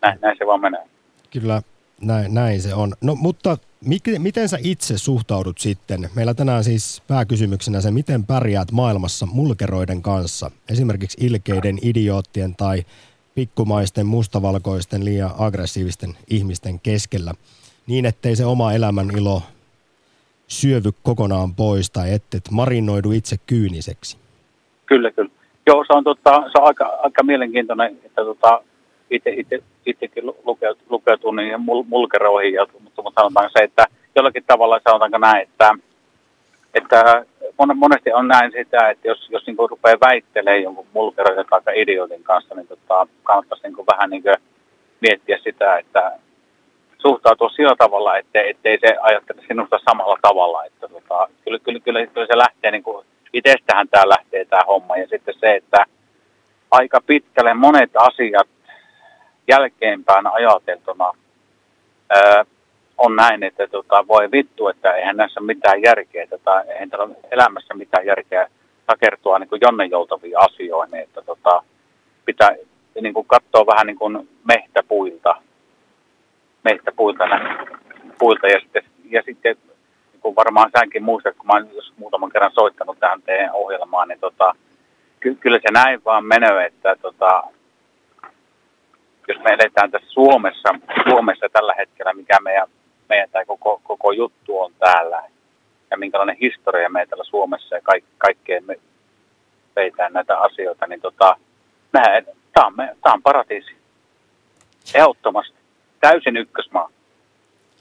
Näin, näin se vaan menee. Kyllä, näin, näin se on. No mutta miten sä itse suhtaudut sitten? Meillä tänään siis pääkysymyksenä se, miten pärjäät maailmassa mulkeroiden kanssa, esimerkiksi ilkeiden, idioottien tai pikkumaisten, mustavalkoisten, liian aggressiivisten ihmisten keskellä, niin ettei se oma elämän ilo syövy kokonaan pois tai ettet marinoidu itse kyyniseksi. Kyllä, kyllä. Joo, se on, tota, se on aika, aika mielenkiintoinen, että tota, itse, itse, itsekin lu- lukeut, lukeutuu niihin mul, mulkeroihin, mutta, mutta sanotaan se, että jollakin tavalla sanotaanko näin, että, että mon- monesti on näin sitä, että jos, jos niin rupeaa väittelemään jonkun mulkeroiden tai idiotin kanssa, niin tota, kannattaisi niin vähän niin miettiä sitä, että suhtautua sillä tavalla, ettei, ettei se ajattele sinusta samalla tavalla. Että tota, kyllä, kyllä, kyllä, kyllä se lähtee, niin kuin, itsestähän tämä lähtee tämä homma. Ja sitten se, että aika pitkälle monet asiat jälkeenpäin ajateltuna ää, on näin, että tota, voi vittu, että eihän näissä mitään järkeä, tai eihän täällä elämässä mitään järkeä takertua niin kuin jonnenjoutaviin asioihin, että tota, pitää niin kuin katsoa vähän niin kuin mehtäpuilta, mehtäpuilta, nä- puilta ja sitten, ja sitten niin kuin varmaan säkin muistat, kun mä jos muutaman kerran soittanut tähän teidän ohjelmaan, niin tota, ky- kyllä se näin vaan menee, että tota, jos me eletään tässä Suomessa, Suomessa tällä hetkellä, mikä meidän, meidän tämä koko, koko juttu on täällä, ja minkälainen historia meillä täällä Suomessa ja kaik, kaikkeen me peitään näitä asioita, niin tota, tämä on, me- on paratiisi. Ehdottomasti. Täysin ykkösmaa.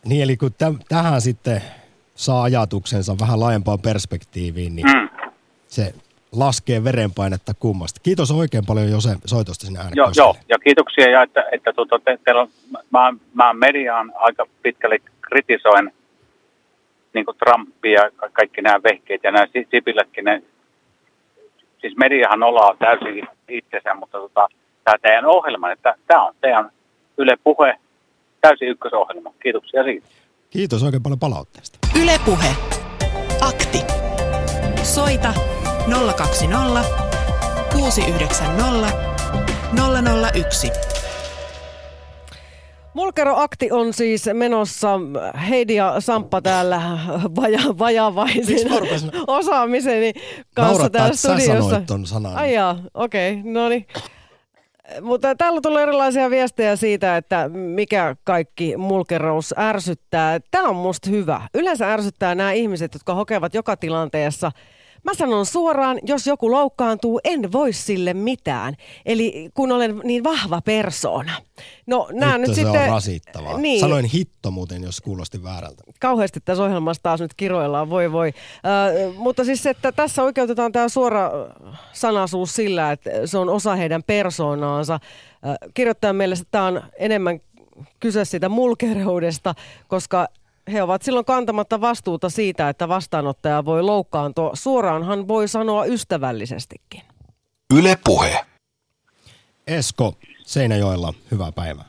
Niin eli kun täm, tähän sitten saa ajatuksensa vähän laajempaan perspektiiviin, niin Mm. se laskee verenpainetta kummasta. Kiitos oikein paljon Jose soitosta sinne Joo, äänekoskelle. joo, ja kiitoksia, ja että, että tuota, te, teillä on, mä, mä mediaan aika pitkälle kritisoin niin kuin Trumpia ja ka- kaikki nämä vehkeet ja nämä Si- Sipilätkin, ne, siis mediahan olaa täysin itsensä, mutta tota, tämä teidän ohjelma, että tämä on teidän Yle Puhe, täysin ykkösohjelma. Kiitoksia siitä. Kiitos oikein paljon palautteesta. Ylepuhe. Akti. Soita 020 690 001. Mulkeroakti on siis menossa. Heidi ja Samppa täällä vaja, vajavaisen osaamiseni kanssa Naurattaa, täällä studiossa. sanan. Ai jaa, okei, okay, no niin. Mutta täällä tulee erilaisia viestejä siitä, että mikä kaikki mulkerous ärsyttää. Tämä on musta hyvä. Yleensä ärsyttää nämä ihmiset, jotka hokevat joka tilanteessa Mä sanon suoraan, jos joku loukkaantuu, en voi sille mitään. Eli kun olen niin vahva persoona. No nää Hitto, nyt se sitten... on rasittavaa. Niin, Sanoin hitto muuten, jos kuulosti väärältä. kauheasti tässä ohjelmassa taas nyt kiroillaan, voi voi. Äh, mutta siis, että tässä oikeutetaan tämä suora sanaisuus sillä, että se on osa heidän persoonaansa. Äh, kirjoittajan mielestä tämä on enemmän kyse siitä mulkereudesta, koska he ovat silloin kantamatta vastuuta siitä, että vastaanottaja voi loukkaantua. Suoraanhan voi sanoa ystävällisestikin. Yle Puhe. Esko Seinäjoella, hyvää päivää.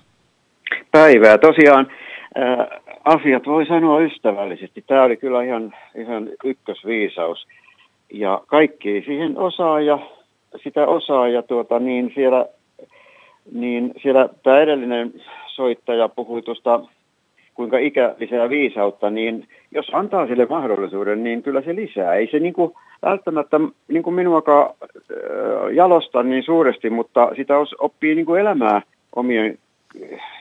päivää. Tosiaan ää, asiat voi sanoa ystävällisesti. Tämä oli kyllä ihan, ihan ykkösviisaus. Ja kaikki siihen osaa ja sitä osaa ja tuota, niin siellä, niin siellä tämä edellinen soittaja puhui tuosta kuinka ikä lisää viisautta, niin jos antaa sille mahdollisuuden, niin kyllä se lisää. Ei se niin kuin välttämättä niin kuin minuakaan äh, jalosta niin suuresti, mutta sitä oppii niin kuin elämää omien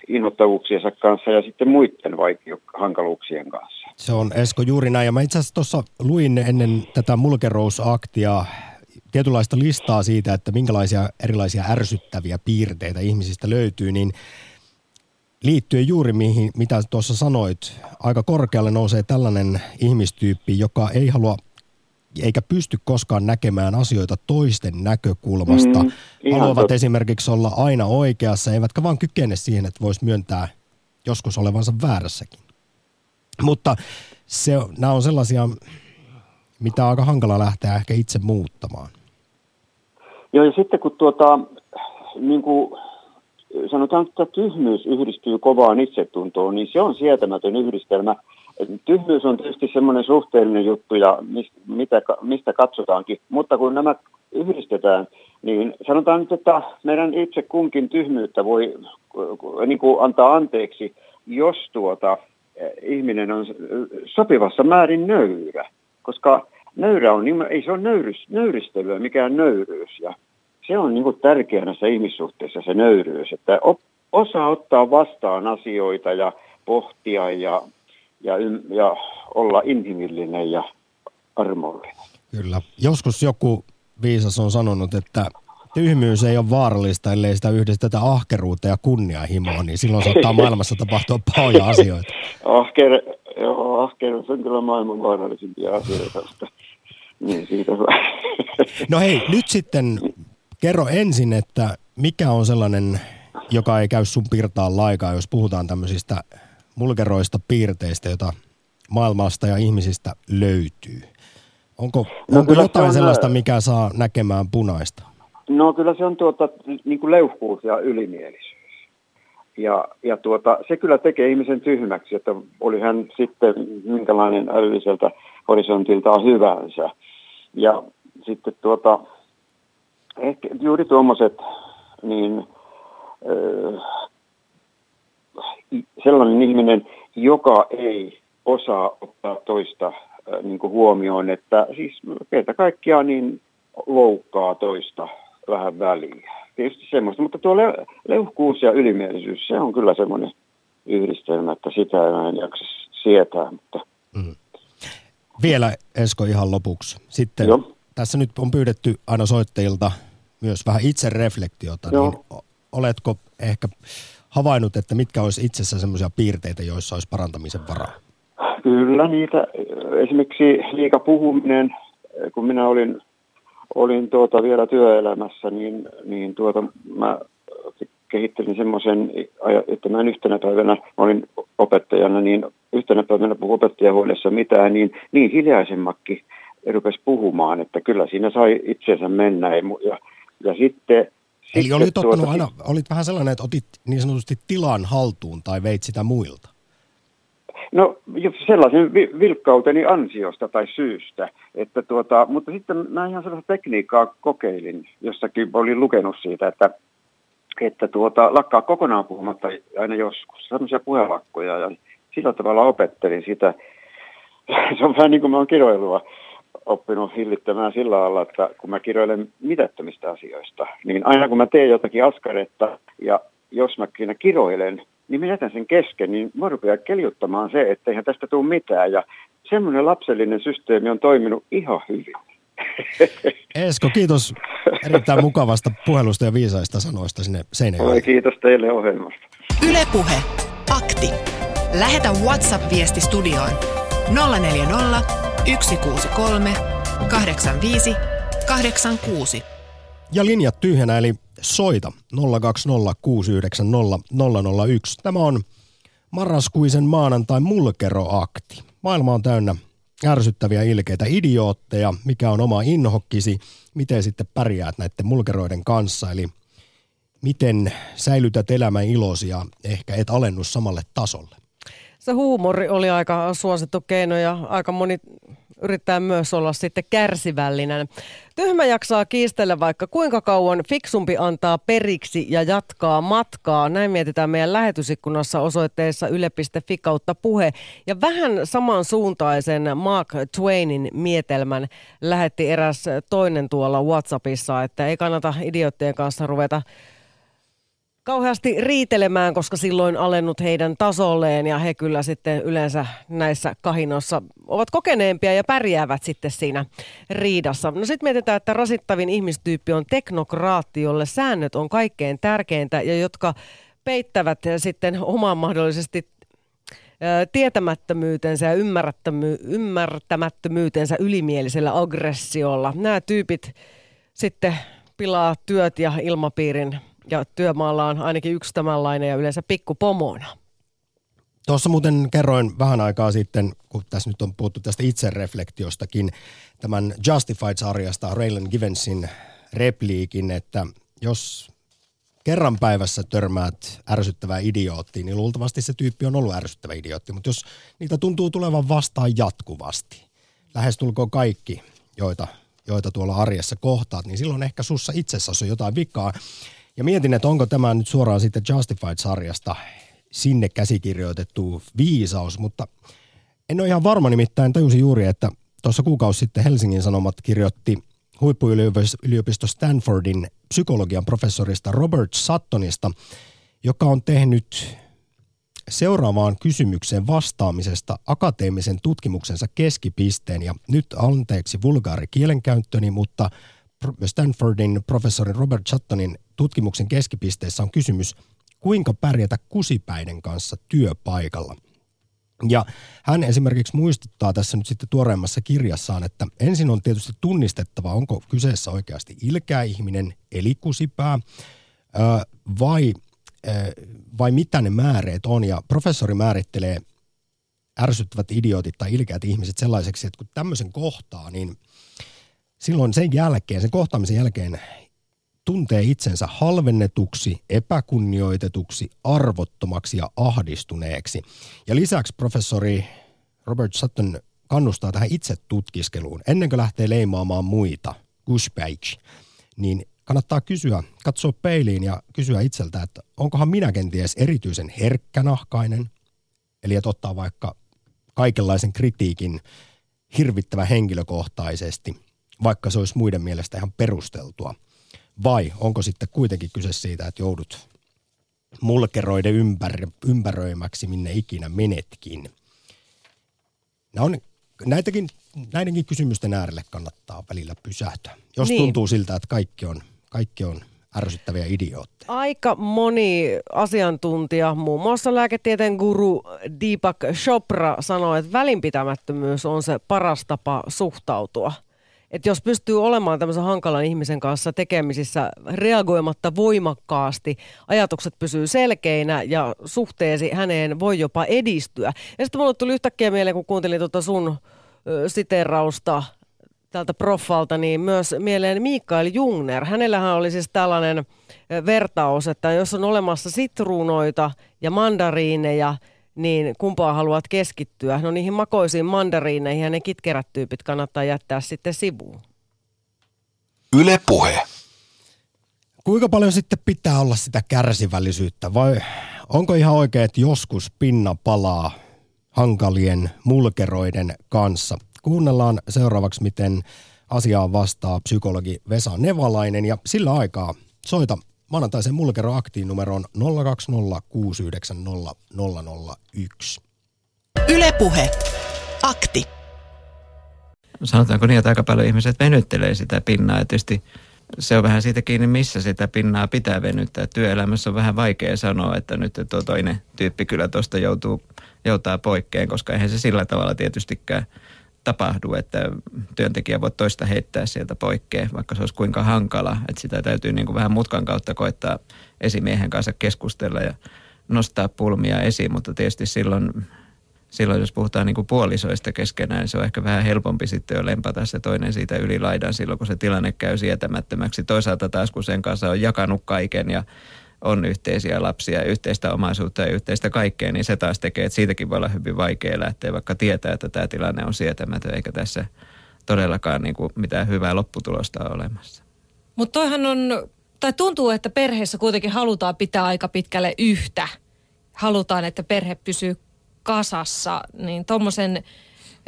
innoittavuuksiensa kanssa ja sitten muiden vaikeu- hankaluuksien kanssa. Se on Esko juuri näin. Ja mä itse asiassa tuossa luin ennen tätä mulkerousaktia tietynlaista listaa siitä, että minkälaisia erilaisia ärsyttäviä piirteitä ihmisistä löytyy, niin liittyen juuri mihin, mitä tuossa sanoit, aika korkealle nousee tällainen ihmistyyppi, joka ei halua eikä pysty koskaan näkemään asioita toisten näkökulmasta. Mm, Haluavat tot... esimerkiksi olla aina oikeassa, eivätkä vaan kykene siihen, että voisi myöntää joskus olevansa väärässäkin. Mutta se, nämä on sellaisia, mitä on aika hankala lähteä ehkä itse muuttamaan. Joo, ja sitten kun tuota, niin kuin sanotaan, että tyhmyys yhdistyy kovaan itsetuntoon, niin se on sietämätön yhdistelmä. Tyhmyys on tietysti semmoinen suhteellinen juttu ja mistä, mistä katsotaankin, mutta kun nämä yhdistetään, niin sanotaan nyt, että meidän itse kunkin tyhmyyttä voi niin kuin antaa anteeksi, jos tuota, ihminen on sopivassa määrin nöyrä, koska nöyrä on, ei se ole nöyrys, nöyristelyä, mikään nöyryys. Ja se on niin kuin tärkeä näissä ihmissuhteissa se nöyryys, että osaa ottaa vastaan asioita ja pohtia ja, ja, ja olla inhimillinen ja armollinen. Kyllä. Joskus joku viisas on sanonut, että tyhmyys ei ole vaarallista, ellei sitä yhdistetä ahkeruutta ja kunnianhimoa, niin silloin saattaa maailmassa tapahtua paljon asioita. Ahker, joo, ahkeruus on kyllä maailman vaarallisimpia asioita. Niin siitä No hei, nyt sitten kerro ensin, että mikä on sellainen, joka ei käy sun pirtaan laikaa, jos puhutaan tämmöisistä mulkeroista piirteistä, joita maailmasta ja ihmisistä löytyy. Onko, no, onko jotain on, sellaista, mikä saa näkemään punaista? No kyllä se on tuota, niin kuin leuhkuus ja ylimielisyys. Ja, ja tuota, se kyllä tekee ihmisen tyhmäksi, että oli hän sitten minkälainen älylliseltä horisontiltaan hyvänsä. Ja sitten tuota, ehkä juuri tuommoiset, niin äh, sellainen ihminen, joka ei osaa ottaa toista äh, niin kuin huomioon, että siis kerta kaikkiaan niin loukkaa toista vähän väliä. Tietysti semmoista, mutta tuo le- leuhkuus ja ylimielisyys, se on kyllä semmoinen yhdistelmä, että sitä ei jaksa sietää. Mutta... Mm. Vielä Esko ihan lopuksi. Sitten Joo. tässä nyt on pyydetty aina soittajilta myös vähän itsereflektiota, Joo. niin oletko ehkä havainnut, että mitkä olisi itsessä semmoisia piirteitä, joissa olisi parantamisen varaa? Kyllä niitä. Esimerkiksi liika puhuminen, kun minä olin, olin tuota vielä työelämässä, niin, niin tuota, mä kehittelin semmoisen, että mä en yhtenä päivänä, mä olin opettajana, niin yhtenä päivänä puhu opettajahuoneessa mitään, niin, niin hiljaisemmakin rupesi puhumaan, että kyllä siinä sai itsensä mennä. Ja, ja sitten, Eli sitten olit, tuota, aina, olit vähän sellainen, että otit niin sanotusti tilan haltuun tai veit sitä muilta? No sellaisen vilkkauteni ansiosta tai syystä, että tuota, mutta sitten mä ihan sellaista tekniikkaa kokeilin, jossakin olin lukenut siitä, että, että tuota, lakkaa kokonaan puhumatta aina joskus, sellaisia puhelakkoja ja sillä tavalla opettelin sitä. Se on vähän niin kuin mä oon kiroilua oppinut hillittämään sillä lailla, että kun mä kirjoilen mitättömistä asioista, niin aina kun mä teen jotakin askaretta ja jos mä siinä kiroilen, niin mä jätän sen kesken, niin mä rupean keljuttamaan se, että eihän tästä tule mitään. Ja semmoinen lapsellinen systeemi on toiminut ihan hyvin. Esko, kiitos erittäin mukavasta puhelusta ja viisaista sanoista sinne Seinäjoelle. Kiitos teille ohjelmasta. Ylepuhe Akti. Lähetä WhatsApp-viesti studioon 040 163 85 86. Ja linjat tyhjänä, eli soita 020690001. Tämä on marraskuisen maanantai mulkeroakti. Maailma on täynnä ärsyttäviä ilkeitä idiootteja, mikä on oma inhokkisi, miten sitten pärjäät näiden mulkeroiden kanssa, eli miten säilytät elämän ilosi ja ehkä et alennu samalle tasolle. Se huumori oli aika suosittu keino ja aika moni yrittää myös olla sitten kärsivällinen. Tyhmä jaksaa kiistellä vaikka kuinka kauan fiksumpi antaa periksi ja jatkaa matkaa. Näin mietitään meidän lähetysikkunassa osoitteessa yle.fi kautta puhe. Ja vähän samansuuntaisen Mark Twainin mietelmän lähetti eräs toinen tuolla Whatsappissa, että ei kannata idioottien kanssa ruveta kauheasti riitelemään, koska silloin alennut heidän tasolleen ja he kyllä sitten yleensä näissä kahinoissa ovat kokeneempia ja pärjäävät sitten siinä riidassa. No sitten mietitään, että rasittavin ihmistyyppi on teknokraatti, jolle säännöt on kaikkein tärkeintä ja jotka peittävät sitten omaan mahdollisesti tietämättömyytensä ja ymmärtämättömyytensä ylimieliselä aggressiolla. Nämä tyypit sitten pilaa työt ja ilmapiirin ja työmaalla on ainakin yksi tämänlainen ja yleensä pikkupomona. Tuossa muuten kerroin vähän aikaa sitten, kun tässä nyt on puhuttu tästä itsereflektiostakin, tämän Justified-sarjasta Raylan Givensin repliikin, että jos kerran päivässä törmäät ärsyttävää idioottiin, niin luultavasti se tyyppi on ollut ärsyttävä idiootti. Mutta jos niitä tuntuu tulevan vastaan jatkuvasti, lähestulkoon kaikki, joita, joita tuolla arjessa kohtaat, niin silloin ehkä sussa itsessä on jotain vikaa. Ja mietin, että onko tämä nyt suoraan sitten Justified-sarjasta sinne käsikirjoitettu viisaus, mutta en ole ihan varma nimittäin, tajusin juuri, että tuossa kuukausi sitten Helsingin Sanomat kirjoitti huippuyliopisto Stanfordin psykologian professorista Robert Suttonista, joka on tehnyt seuraavaan kysymykseen vastaamisesta akateemisen tutkimuksensa keskipisteen. Ja nyt anteeksi vulgaari kielenkäyttöni, mutta Stanfordin professorin Robert Suttonin tutkimuksen keskipisteessä on kysymys, kuinka pärjätä kusipäiden kanssa työpaikalla. Ja hän esimerkiksi muistuttaa tässä nyt sitten tuoreemmassa kirjassaan, että ensin on tietysti tunnistettava, onko kyseessä oikeasti ilkeä ihminen, eli kusipää, vai, vai mitä ne määreet on. Ja professori määrittelee ärsyttävät idiootit tai ilkeät ihmiset sellaiseksi, että kun tämmöisen kohtaa, niin silloin sen jälkeen, sen kohtaamisen jälkeen tuntee itsensä halvennetuksi, epäkunnioitetuksi, arvottomaksi ja ahdistuneeksi. Ja lisäksi professori Robert Sutton kannustaa tähän itse tutkiskeluun. Ennen kuin lähtee leimaamaan muita, gushpage, niin kannattaa kysyä, katsoa peiliin ja kysyä itseltä, että onkohan minä kenties erityisen herkkänahkainen, eli että ottaa vaikka kaikenlaisen kritiikin hirvittävä henkilökohtaisesti, vaikka se olisi muiden mielestä ihan perusteltua – vai onko sitten kuitenkin kyse siitä, että joudut mulkeroiden ympär, ympäröimäksi, minne ikinä menetkin? Nämä on, näitäkin, näidenkin kysymysten äärelle kannattaa välillä pysähtyä. Jos niin. tuntuu siltä, että kaikki on, kaikki on ärsyttäviä idiootteja. Aika moni asiantuntija, muun muassa lääketieteen guru Deepak Chopra sanoi, että välinpitämättömyys on se paras tapa suhtautua – että jos pystyy olemaan tämmöisen hankalan ihmisen kanssa tekemisissä reagoimatta voimakkaasti, ajatukset pysyy selkeinä ja suhteesi häneen voi jopa edistyä. Ja sitten mulle tuli yhtäkkiä mieleen, kun kuuntelin tuota sun siterausta tältä proffalta, niin myös mieleen Mikael Jungner. Hänellähän oli siis tällainen vertaus, että jos on olemassa sitruunoita ja mandariineja – niin kumpaan haluat keskittyä? No niihin makoisiin mandariineihin ja ne kitkerät tyypit kannattaa jättää sitten sivuun. Yle puhe. Kuinka paljon sitten pitää olla sitä kärsivällisyyttä vai onko ihan oikein, että joskus pinna palaa hankalien mulkeroiden kanssa? Kuunnellaan seuraavaksi, miten asiaan vastaa psykologi Vesa Nevalainen ja sillä aikaa soita maanantaisen mulkero aktiin numeroon 020690001. Ylepuhe. Akti. Sanotaanko niin, että aika paljon ihmiset venyttelee sitä pinnaa. Ja tietysti se on vähän siitä kiinni, missä sitä pinnaa pitää venyttää. Työelämässä on vähän vaikea sanoa, että nyt tuo toinen tyyppi kyllä tuosta joutuu, joutaa poikkeen, koska eihän se sillä tavalla tietystikään – tapahdu, että työntekijä voi toista heittää sieltä poikkeen, vaikka se olisi kuinka hankala. Että sitä täytyy niin kuin vähän mutkan kautta koittaa esimiehen kanssa keskustella ja nostaa pulmia esiin, mutta tietysti silloin, silloin jos puhutaan niin kuin puolisoista keskenään, niin se on ehkä vähän helpompi sitten jo lempata se toinen siitä yli laidan silloin, kun se tilanne käy sietämättömäksi. Toisaalta taas, kun sen kanssa on jakanut kaiken ja on yhteisiä lapsia, yhteistä omaisuutta ja yhteistä kaikkea, niin se taas tekee, että siitäkin voi olla hyvin vaikea lähteä, vaikka tietää, että tämä tilanne on sietämätön, eikä tässä todellakaan niin kuin mitään hyvää lopputulosta ole olemassa. Mutta toihan on, tai tuntuu, että perheessä kuitenkin halutaan pitää aika pitkälle yhtä. Halutaan, että perhe pysyy kasassa, niin tuommoisen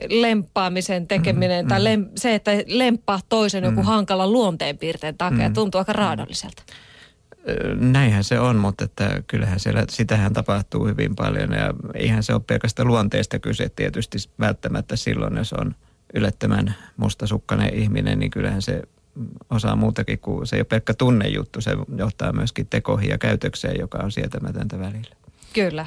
lemppaamisen tekeminen mm, tai mm. lem, se, että lemppaa toisen mm. joku hankala luonteenpiirteen takia, mm. tuntuu aika raadolliselta Näinhän se on, mutta että kyllähän siellä, sitähän tapahtuu hyvin paljon ja eihän se ole pelkästään luonteesta kyse tietysti välttämättä silloin, jos on yllättämän mustasukkainen ihminen, niin kyllähän se osaa muutakin kuin, se ei ole pelkkä tunnejuttu, se johtaa myöskin tekoihin ja käytökseen, joka on sietämätöntä välillä. Kyllä.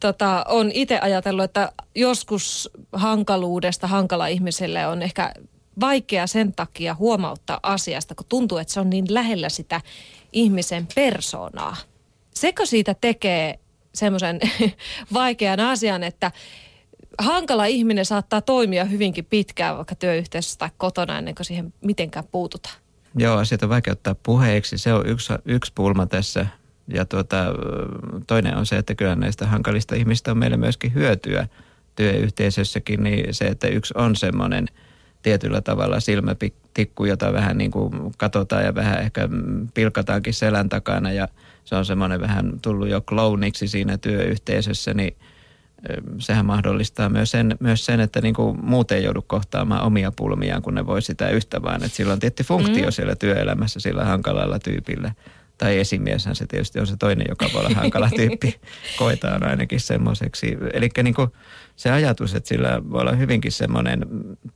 Tota, on itse ajatellut, että joskus hankaluudesta hankala ihmiselle on ehkä vaikea sen takia huomauttaa asiasta, kun tuntuu, että se on niin lähellä sitä ihmisen persoonaa. Sekö siitä tekee semmoisen vaikean asian, että hankala ihminen saattaa toimia hyvinkin pitkään vaikka työyhteisössä tai kotona ennen kuin siihen mitenkään puututaan? Joo, asiat on vaikea ottaa puheeksi. Se on yksi, yksi pulma tässä. Ja tuota, toinen on se, että kyllä näistä hankalista ihmistä on meille myöskin hyötyä työyhteisössäkin, niin se, että yksi on semmoinen – tietyllä tavalla silmätikku, jota vähän niin kuin katsotaan ja vähän ehkä pilkataankin selän takana ja se on semmoinen vähän tullut jo klouniksi siinä työyhteisössä, niin sehän mahdollistaa myös sen, myös sen että niin kuin muut ei joudu kohtaamaan omia pulmiaan, kun ne voi sitä yhtä vaan. Että sillä on tietty funktio mm. siellä työelämässä sillä hankalalla tyypillä. Tai esimieshän se tietysti on se toinen, joka voi olla hankala tyyppi. Koetaan ainakin semmoiseksi. Eli niin kuin se ajatus, että sillä voi olla hyvinkin semmoinen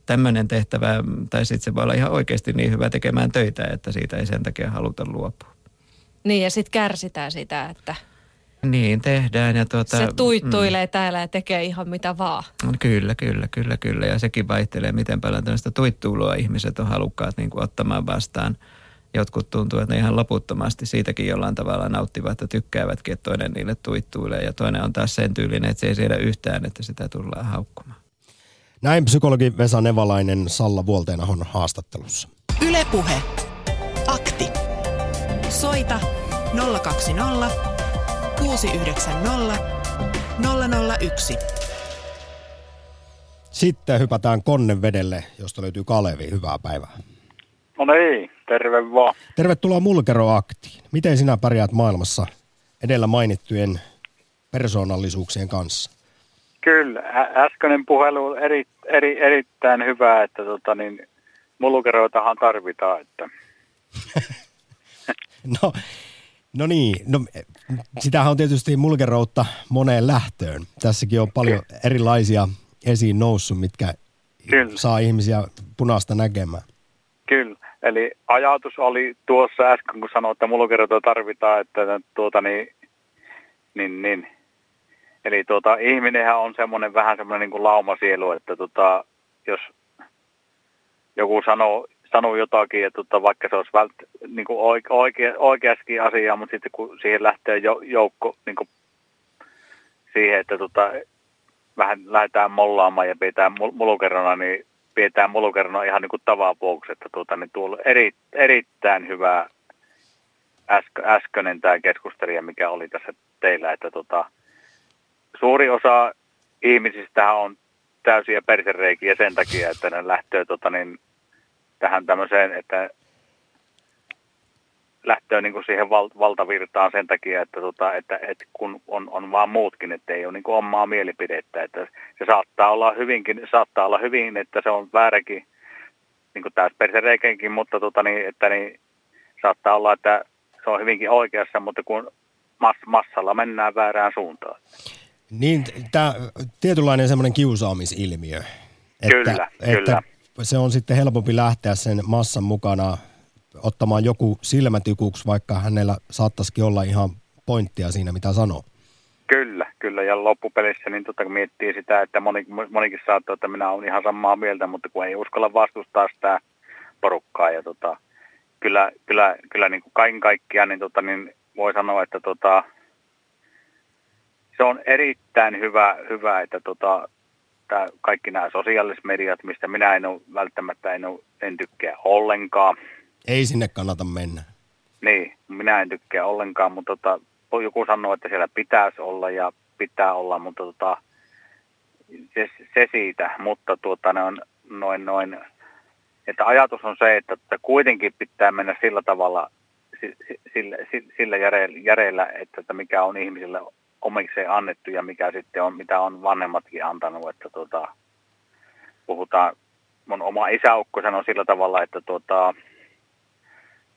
tämmöinen tehtävä, tai sitten se voi olla ihan oikeasti niin hyvä tekemään töitä, että siitä ei sen takia haluta luopua. Niin, ja sitten kärsitään sitä, että... Niin, tehdään. Ja tuota, se tuittuilee mm. täällä ja tekee ihan mitä vaan. Kyllä, kyllä, kyllä, kyllä. Ja sekin vaihtelee, miten paljon tämmöistä tuittuulua ihmiset on halukkaat niin kuin ottamaan vastaan – jotkut tuntuu, että ne ihan loputtomasti siitäkin jollain tavalla nauttivat ja tykkäävätkin, että toinen niille tuittuilee ja toinen on taas sen tyylinen, että se ei siedä yhtään, että sitä tullaan haukkumaan. Näin psykologi Vesa Nevalainen Salla Vuolteenahon haastattelussa. Ylepuhe. Akti. Soita 020 690 001. Sitten hypätään Konnevedelle, josta löytyy Kalevi. Hyvää päivää. No niin, terve vaan. Tervetuloa Mulkeroaktiin. Miten sinä pärjäät maailmassa edellä mainittujen persoonallisuuksien kanssa? Kyllä, äskeinen puhelu on eri, eri, erittäin hyvä, että tota niin, mulkeroitahan tarvitaan. Että. no, no niin, no, sitähän on tietysti mulkeroutta moneen lähtöön. Tässäkin on paljon erilaisia esiin noussut, mitkä Kyllä. saa ihmisiä punaista näkemään. Kyllä. Eli ajatus oli tuossa äsken, kun sanoin, että mulkertoa tarvitaan, että tuota niin, niin, niin. Eli tuota, ihminenhän on semmoinen vähän semmoinen niin kuin laumasielu, että tuota, jos joku sanoo, sanoo jotakin, että tuota, vaikka se olisi vält, niin kuin oike, oike, oikeaskin asiaa, mutta sitten kun siihen lähtee jo, joukko niin kuin siihen, että tuota, vähän lähdetään mollaamaan ja pitää mulukerrona, niin pidetään mulukerno ihan niin kuin tavapuoksi, että tuota, niin tuolla eri, erittäin hyvä äskö, äskönen tämä keskustelija, mikä oli tässä teillä, että tuota, suuri osa ihmisistä on täysiä persereikiä sen takia, että ne lähtee tuota, niin, tähän tämmöiseen, että lähtöä niin kuin siihen val, valtavirtaan sen takia, että, tota, että, että kun on, on vaan muutkin, että ei ole niin kuin omaa mielipidettä. Että se saattaa olla hyvinkin, saattaa olla hyvin, että se on vääräkin, niin kuin tässä persereikenkin, mutta tota, niin, että niin, saattaa olla, että se on hyvinkin oikeassa, mutta kun mass, massalla mennään väärään suuntaan. Niin, tämä tietynlainen semmoinen kiusaamisilmiö. Että, kyllä, että kyllä. Se on sitten helpompi lähteä sen massan mukana ottamaan joku silmätykuksi, vaikka hänellä saattaisikin olla ihan pointtia siinä, mitä sanoo. Kyllä, kyllä. Ja loppupelissä niin tota, miettii sitä, että moni, monikin saattaa, että minä olen ihan samaa mieltä, mutta kun ei uskalla vastustaa sitä porukkaa. Ja tota, kyllä, kyllä, kyllä niin kuin kaiken kaikkiaan niin, tota, niin voi sanoa, että tota, se on erittäin hyvä, hyvä että tota, tää, kaikki nämä sosiaaliset mediat, mistä minä en ole välttämättä en, ole, en tykkää ollenkaan – ei sinne kannata mennä. Niin, minä en tykkää ollenkaan, mutta tota, joku sanoo, että siellä pitäisi olla ja pitää olla, mutta tota, se, se siitä, mutta tuota, ne on noin, noin, että ajatus on se, että, että kuitenkin pitää mennä sillä tavalla, sillä, sillä järeillä, että, että mikä on ihmisille omikseen annettu ja mikä sitten on, mitä on vanhemmatkin antanut, että tuota, puhutaan, mun oma isäukko sanoi sillä tavalla, että tuota,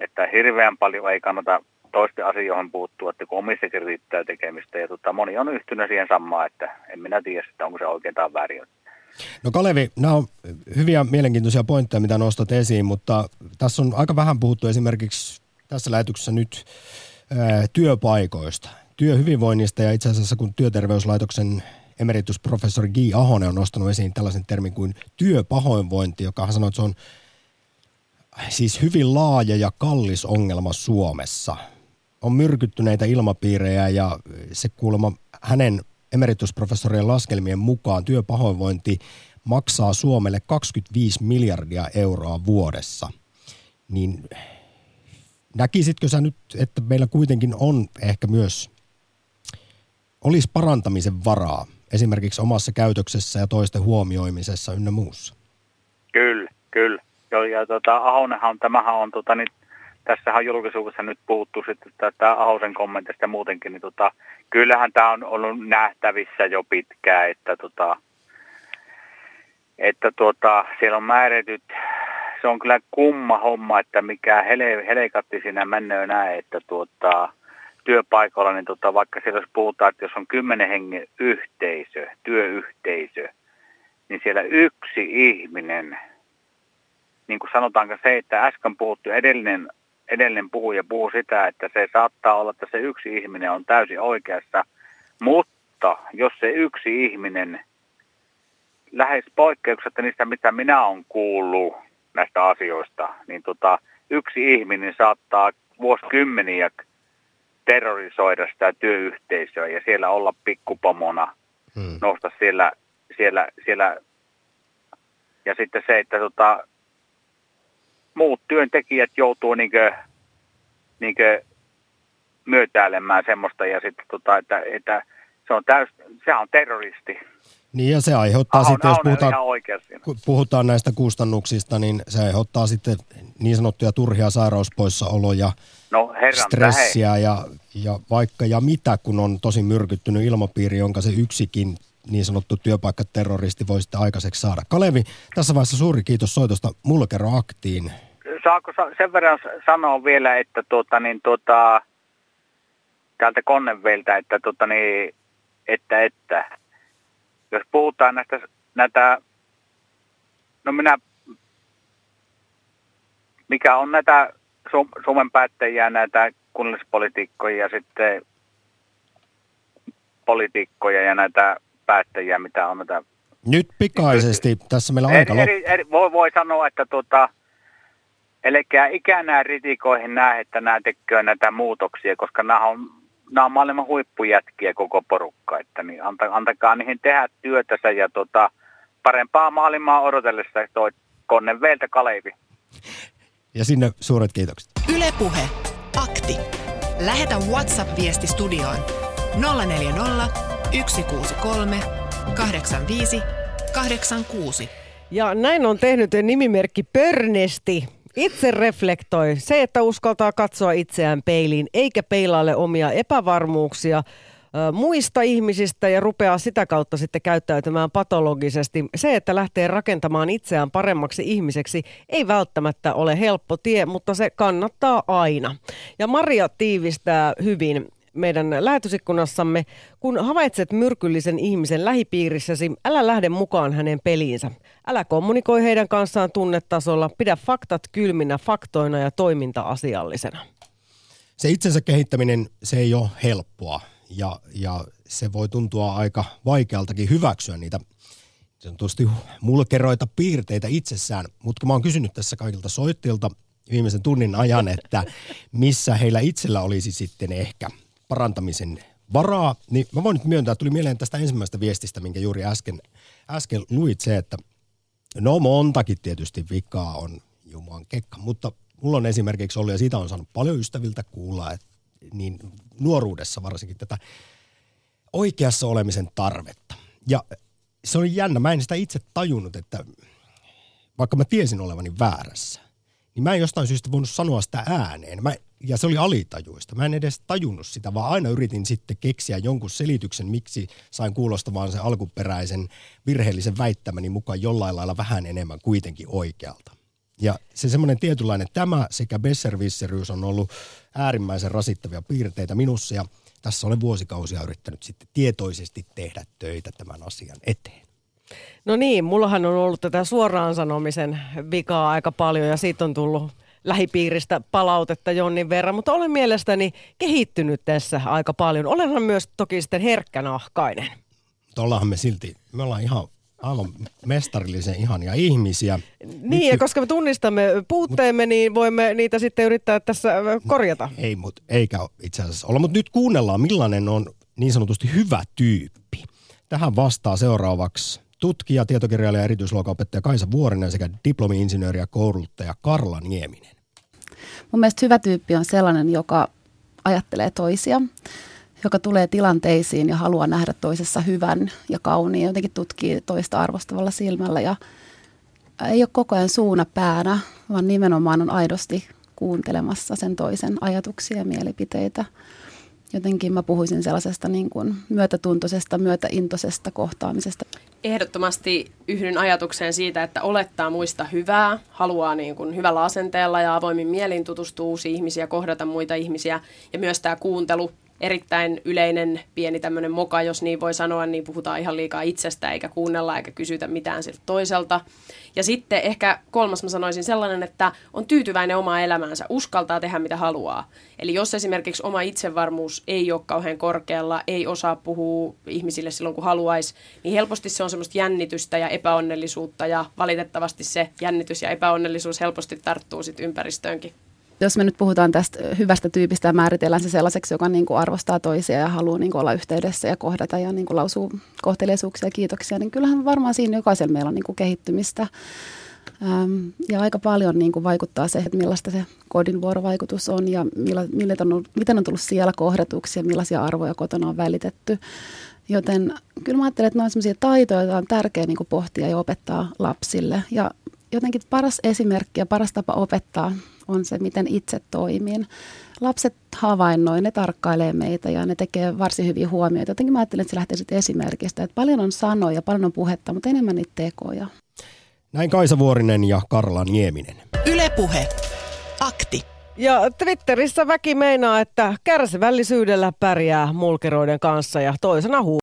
että hirveän paljon ei kannata toisten asioihin puuttuu, että kun omissakin riittää tekemistä. Ja tota, moni on yhtynyt siihen samaan, että en minä tiedä, että onko se oikein tai väärin. No Kalevi, nämä on hyviä mielenkiintoisia pointteja, mitä nostat esiin, mutta tässä on aika vähän puhuttu esimerkiksi tässä lähetyksessä nyt ää, työpaikoista, työhyvinvoinnista ja itse asiassa kun työterveyslaitoksen emeritusprofessori G. Ahonen on nostanut esiin tällaisen termin kuin työpahoinvointi, joka hän sanoi, että se on siis hyvin laaja ja kallis ongelma Suomessa. On myrkyttyneitä ilmapiirejä ja se kuulemma hänen emeritusprofessorien laskelmien mukaan työpahoinvointi maksaa Suomelle 25 miljardia euroa vuodessa. Niin näkisitkö sä nyt, että meillä kuitenkin on ehkä myös, olisi parantamisen varaa esimerkiksi omassa käytöksessä ja toisten huomioimisessa ynnä muussa? Kyllä, kyllä. Joo, ja tota, Ahonenhan, tämähän on, tota, niin, tässähän on julkisuudessa nyt puhuttu sitten tätä Ahosen kommentista ja muutenkin, niin tota, kyllähän tämä on ollut nähtävissä jo pitkään, että, tota, että tota, siellä on määrätyt, se on kyllä kumma homma, että mikä hele, helekatti siinä menee näin, että tuota, työpaikalla, niin tota, vaikka siellä jos puhutaan, että jos on kymmenen hengen yhteisö, työyhteisö, niin siellä yksi ihminen – niin kuin sanotaanko se, että äsken puhuttu edellinen, edellinen puhuja puhuu sitä, että se saattaa olla, että se yksi ihminen on täysin oikeassa, mutta jos se yksi ihminen, lähes poikkeuksetta niistä, mitä minä olen kuullut näistä asioista, niin tota, yksi ihminen saattaa vuosikymmeniä terrorisoida sitä työyhteisöä ja siellä olla pikkupomona, hmm. nousta siellä, siellä, siellä. Ja sitten se, että tota, muut työntekijät joutuu niinkö, niinkö myötäilemään semmoista ja sitten tota, että, että se on täys, sehän on terroristi. Niin ja se aiheuttaa Ahon, sitten, jos puhutaan, puhutaan näistä kustannuksista, niin se aiheuttaa sitten niin sanottuja turhia sairauspoissaoloja, no, stressiä ja, ja vaikka ja mitä, kun on tosi myrkyttynyt ilmapiiri, jonka se yksikin niin sanottu työpaikkaterroristi voi sitten aikaiseksi saada. Kalevi, tässä vaiheessa suuri kiitos soitosta Mulkero Aktiin. Saako sen verran sanoa vielä, että tuota, niin, tuota, täältä Konneveltä, että, tuota, niin, että, että jos puhutaan näistä, näitä, no minä, mikä on näitä Suomen päättäjiä, näitä kunnallispolitiikkoja ja sitten poliitikkoja ja näitä päättäjiä, mitä on näitä... Nyt pikaisesti, tässä meillä on aika eri, eri, voi, voi sanoa, että tuota, eli ikänä ritikoihin näe, että nämä tekee näitä muutoksia, koska nämä on, nämä on maailman huippujätkiä koko porukka, että niin anta, antakaa niihin tehdä työtänsä ja tuota, parempaa maailmaa odotellessa toi Konneveltä Kalevi. Ja sinne suuret kiitokset. Ylepuhe. Akti. Lähetä WhatsApp-viesti studioon 040 163 85 86. Ja näin on tehnyt nimimerkki Pörnesti. Itse reflektoi se, että uskaltaa katsoa itseään peiliin, eikä peilaile omia epävarmuuksia muista ihmisistä ja rupeaa sitä kautta sitten käyttäytymään patologisesti. Se, että lähtee rakentamaan itseään paremmaksi ihmiseksi, ei välttämättä ole helppo tie, mutta se kannattaa aina. Ja Maria tiivistää hyvin meidän lähetysikkunassamme. Kun havaitset myrkyllisen ihmisen lähipiirissäsi, älä lähde mukaan hänen peliinsä. Älä kommunikoi heidän kanssaan tunnetasolla, pidä faktat kylminä faktoina ja toiminta asiallisena. Se itsensä kehittäminen, se ei ole helppoa ja, ja se voi tuntua aika vaikealtakin hyväksyä niitä sanotusti mulkeroita piirteitä itsessään. Mutta mä oon kysynyt tässä kaikilta soittilta viimeisen tunnin ajan, että missä heillä itsellä olisi sitten ehkä parantamisen varaa, niin mä voin nyt myöntää, tuli mieleen tästä ensimmäisestä viestistä, minkä juuri äsken, äsken luit se, että no montakin tietysti vikaa on Jumalan kekka, mutta mulla on esimerkiksi ollut, ja siitä on saanut paljon ystäviltä kuulla, että niin nuoruudessa varsinkin tätä oikeassa olemisen tarvetta. Ja se oli jännä, mä en sitä itse tajunnut, että vaikka mä tiesin olevani väärässä, niin mä en jostain syystä voinut sanoa sitä ääneen. Mä ja se oli alitajuista. Mä en edes tajunnut sitä, vaan aina yritin sitten keksiä jonkun selityksen, miksi sain kuulostamaan sen alkuperäisen virheellisen väittämäni mukaan jollain lailla vähän enemmän kuitenkin oikealta. Ja se semmoinen tietynlainen tämä sekä besservisseryys on ollut äärimmäisen rasittavia piirteitä minussa ja tässä olen vuosikausia yrittänyt sitten tietoisesti tehdä töitä tämän asian eteen. No niin, mullahan on ollut tätä suoraan sanomisen vikaa aika paljon ja siitä on tullut lähipiiristä palautetta jonnin verran, mutta olen mielestäni kehittynyt tässä aika paljon. Olenhan myös toki sitten herkkänahkainen. Mutta me silti, me ollaan ihan aivan mestarillisen ihania ihmisiä. Niin, Nyt, ja koska me tunnistamme puutteemme, mut, niin voimme niitä sitten yrittää tässä korjata. Ei, mutta eikä itse asiassa olla. Mutta nyt kuunnellaan, millainen on niin sanotusti hyvä tyyppi. Tähän vastaa seuraavaksi tutkija, tietokirjailija ja erityisluokanopettaja Kaisa Vuorinen sekä diplomi-insinööri ja kouluttaja Karla Nieminen. Mun mielestä hyvä tyyppi on sellainen, joka ajattelee toisia, joka tulee tilanteisiin ja haluaa nähdä toisessa hyvän ja kauniin, jotenkin tutkii toista arvostavalla silmällä ja ei ole koko ajan suuna päänä, vaan nimenomaan on aidosti kuuntelemassa sen toisen ajatuksia ja mielipiteitä jotenkin mä puhuisin sellaisesta niin kuin myötätuntoisesta, myötäintoisesta kohtaamisesta. Ehdottomasti yhdyn ajatukseen siitä, että olettaa muista hyvää, haluaa niin kuin hyvällä asenteella ja avoimin mielin tutustua uusiin ihmisiä, kohdata muita ihmisiä ja myös tämä kuuntelu erittäin yleinen pieni tämmöinen moka, jos niin voi sanoa, niin puhutaan ihan liikaa itsestä eikä kuunnella eikä kysytä mitään siltä toiselta. Ja sitten ehkä kolmas mä sanoisin sellainen, että on tyytyväinen omaa elämäänsä, uskaltaa tehdä mitä haluaa. Eli jos esimerkiksi oma itsevarmuus ei ole kauhean korkealla, ei osaa puhua ihmisille silloin kun haluaisi, niin helposti se on semmoista jännitystä ja epäonnellisuutta ja valitettavasti se jännitys ja epäonnellisuus helposti tarttuu sitten ympäristöönkin jos me nyt puhutaan tästä hyvästä tyypistä ja määritellään se sellaiseksi, joka niin kuin arvostaa toisia ja haluaa niin kuin olla yhteydessä ja kohdata ja niin kuin lausuu kohteliaisuuksia ja kiitoksia, niin kyllähän varmaan siinä jokaisella meillä on niin kuin kehittymistä. Ja aika paljon niin kuin vaikuttaa se, että millaista se kodin vuorovaikutus on ja millä, millä on, miten on tullut siellä kohdatuksi ja millaisia arvoja kotona on välitetty. Joten kyllä mä ajattelen, että ne on sellaisia taitoja, joita on tärkeää niin kuin pohtia ja opettaa lapsille. Ja jotenkin paras esimerkki ja paras tapa opettaa on se, miten itse toimin. Lapset havainnoi, ne tarkkailee meitä ja ne tekee varsin hyviä huomioita. Jotenkin mä ajattelen, että se lähtee sitten esimerkistä, että paljon on sanoja, paljon on puhetta, mutta enemmän niitä tekoja. Näin Kaisa Vuorinen ja Karla Nieminen. Ylepuhe. Akti. Ja Twitterissä väki meinaa, että kärsivällisyydellä pärjää mulkeroiden kanssa ja toisena huu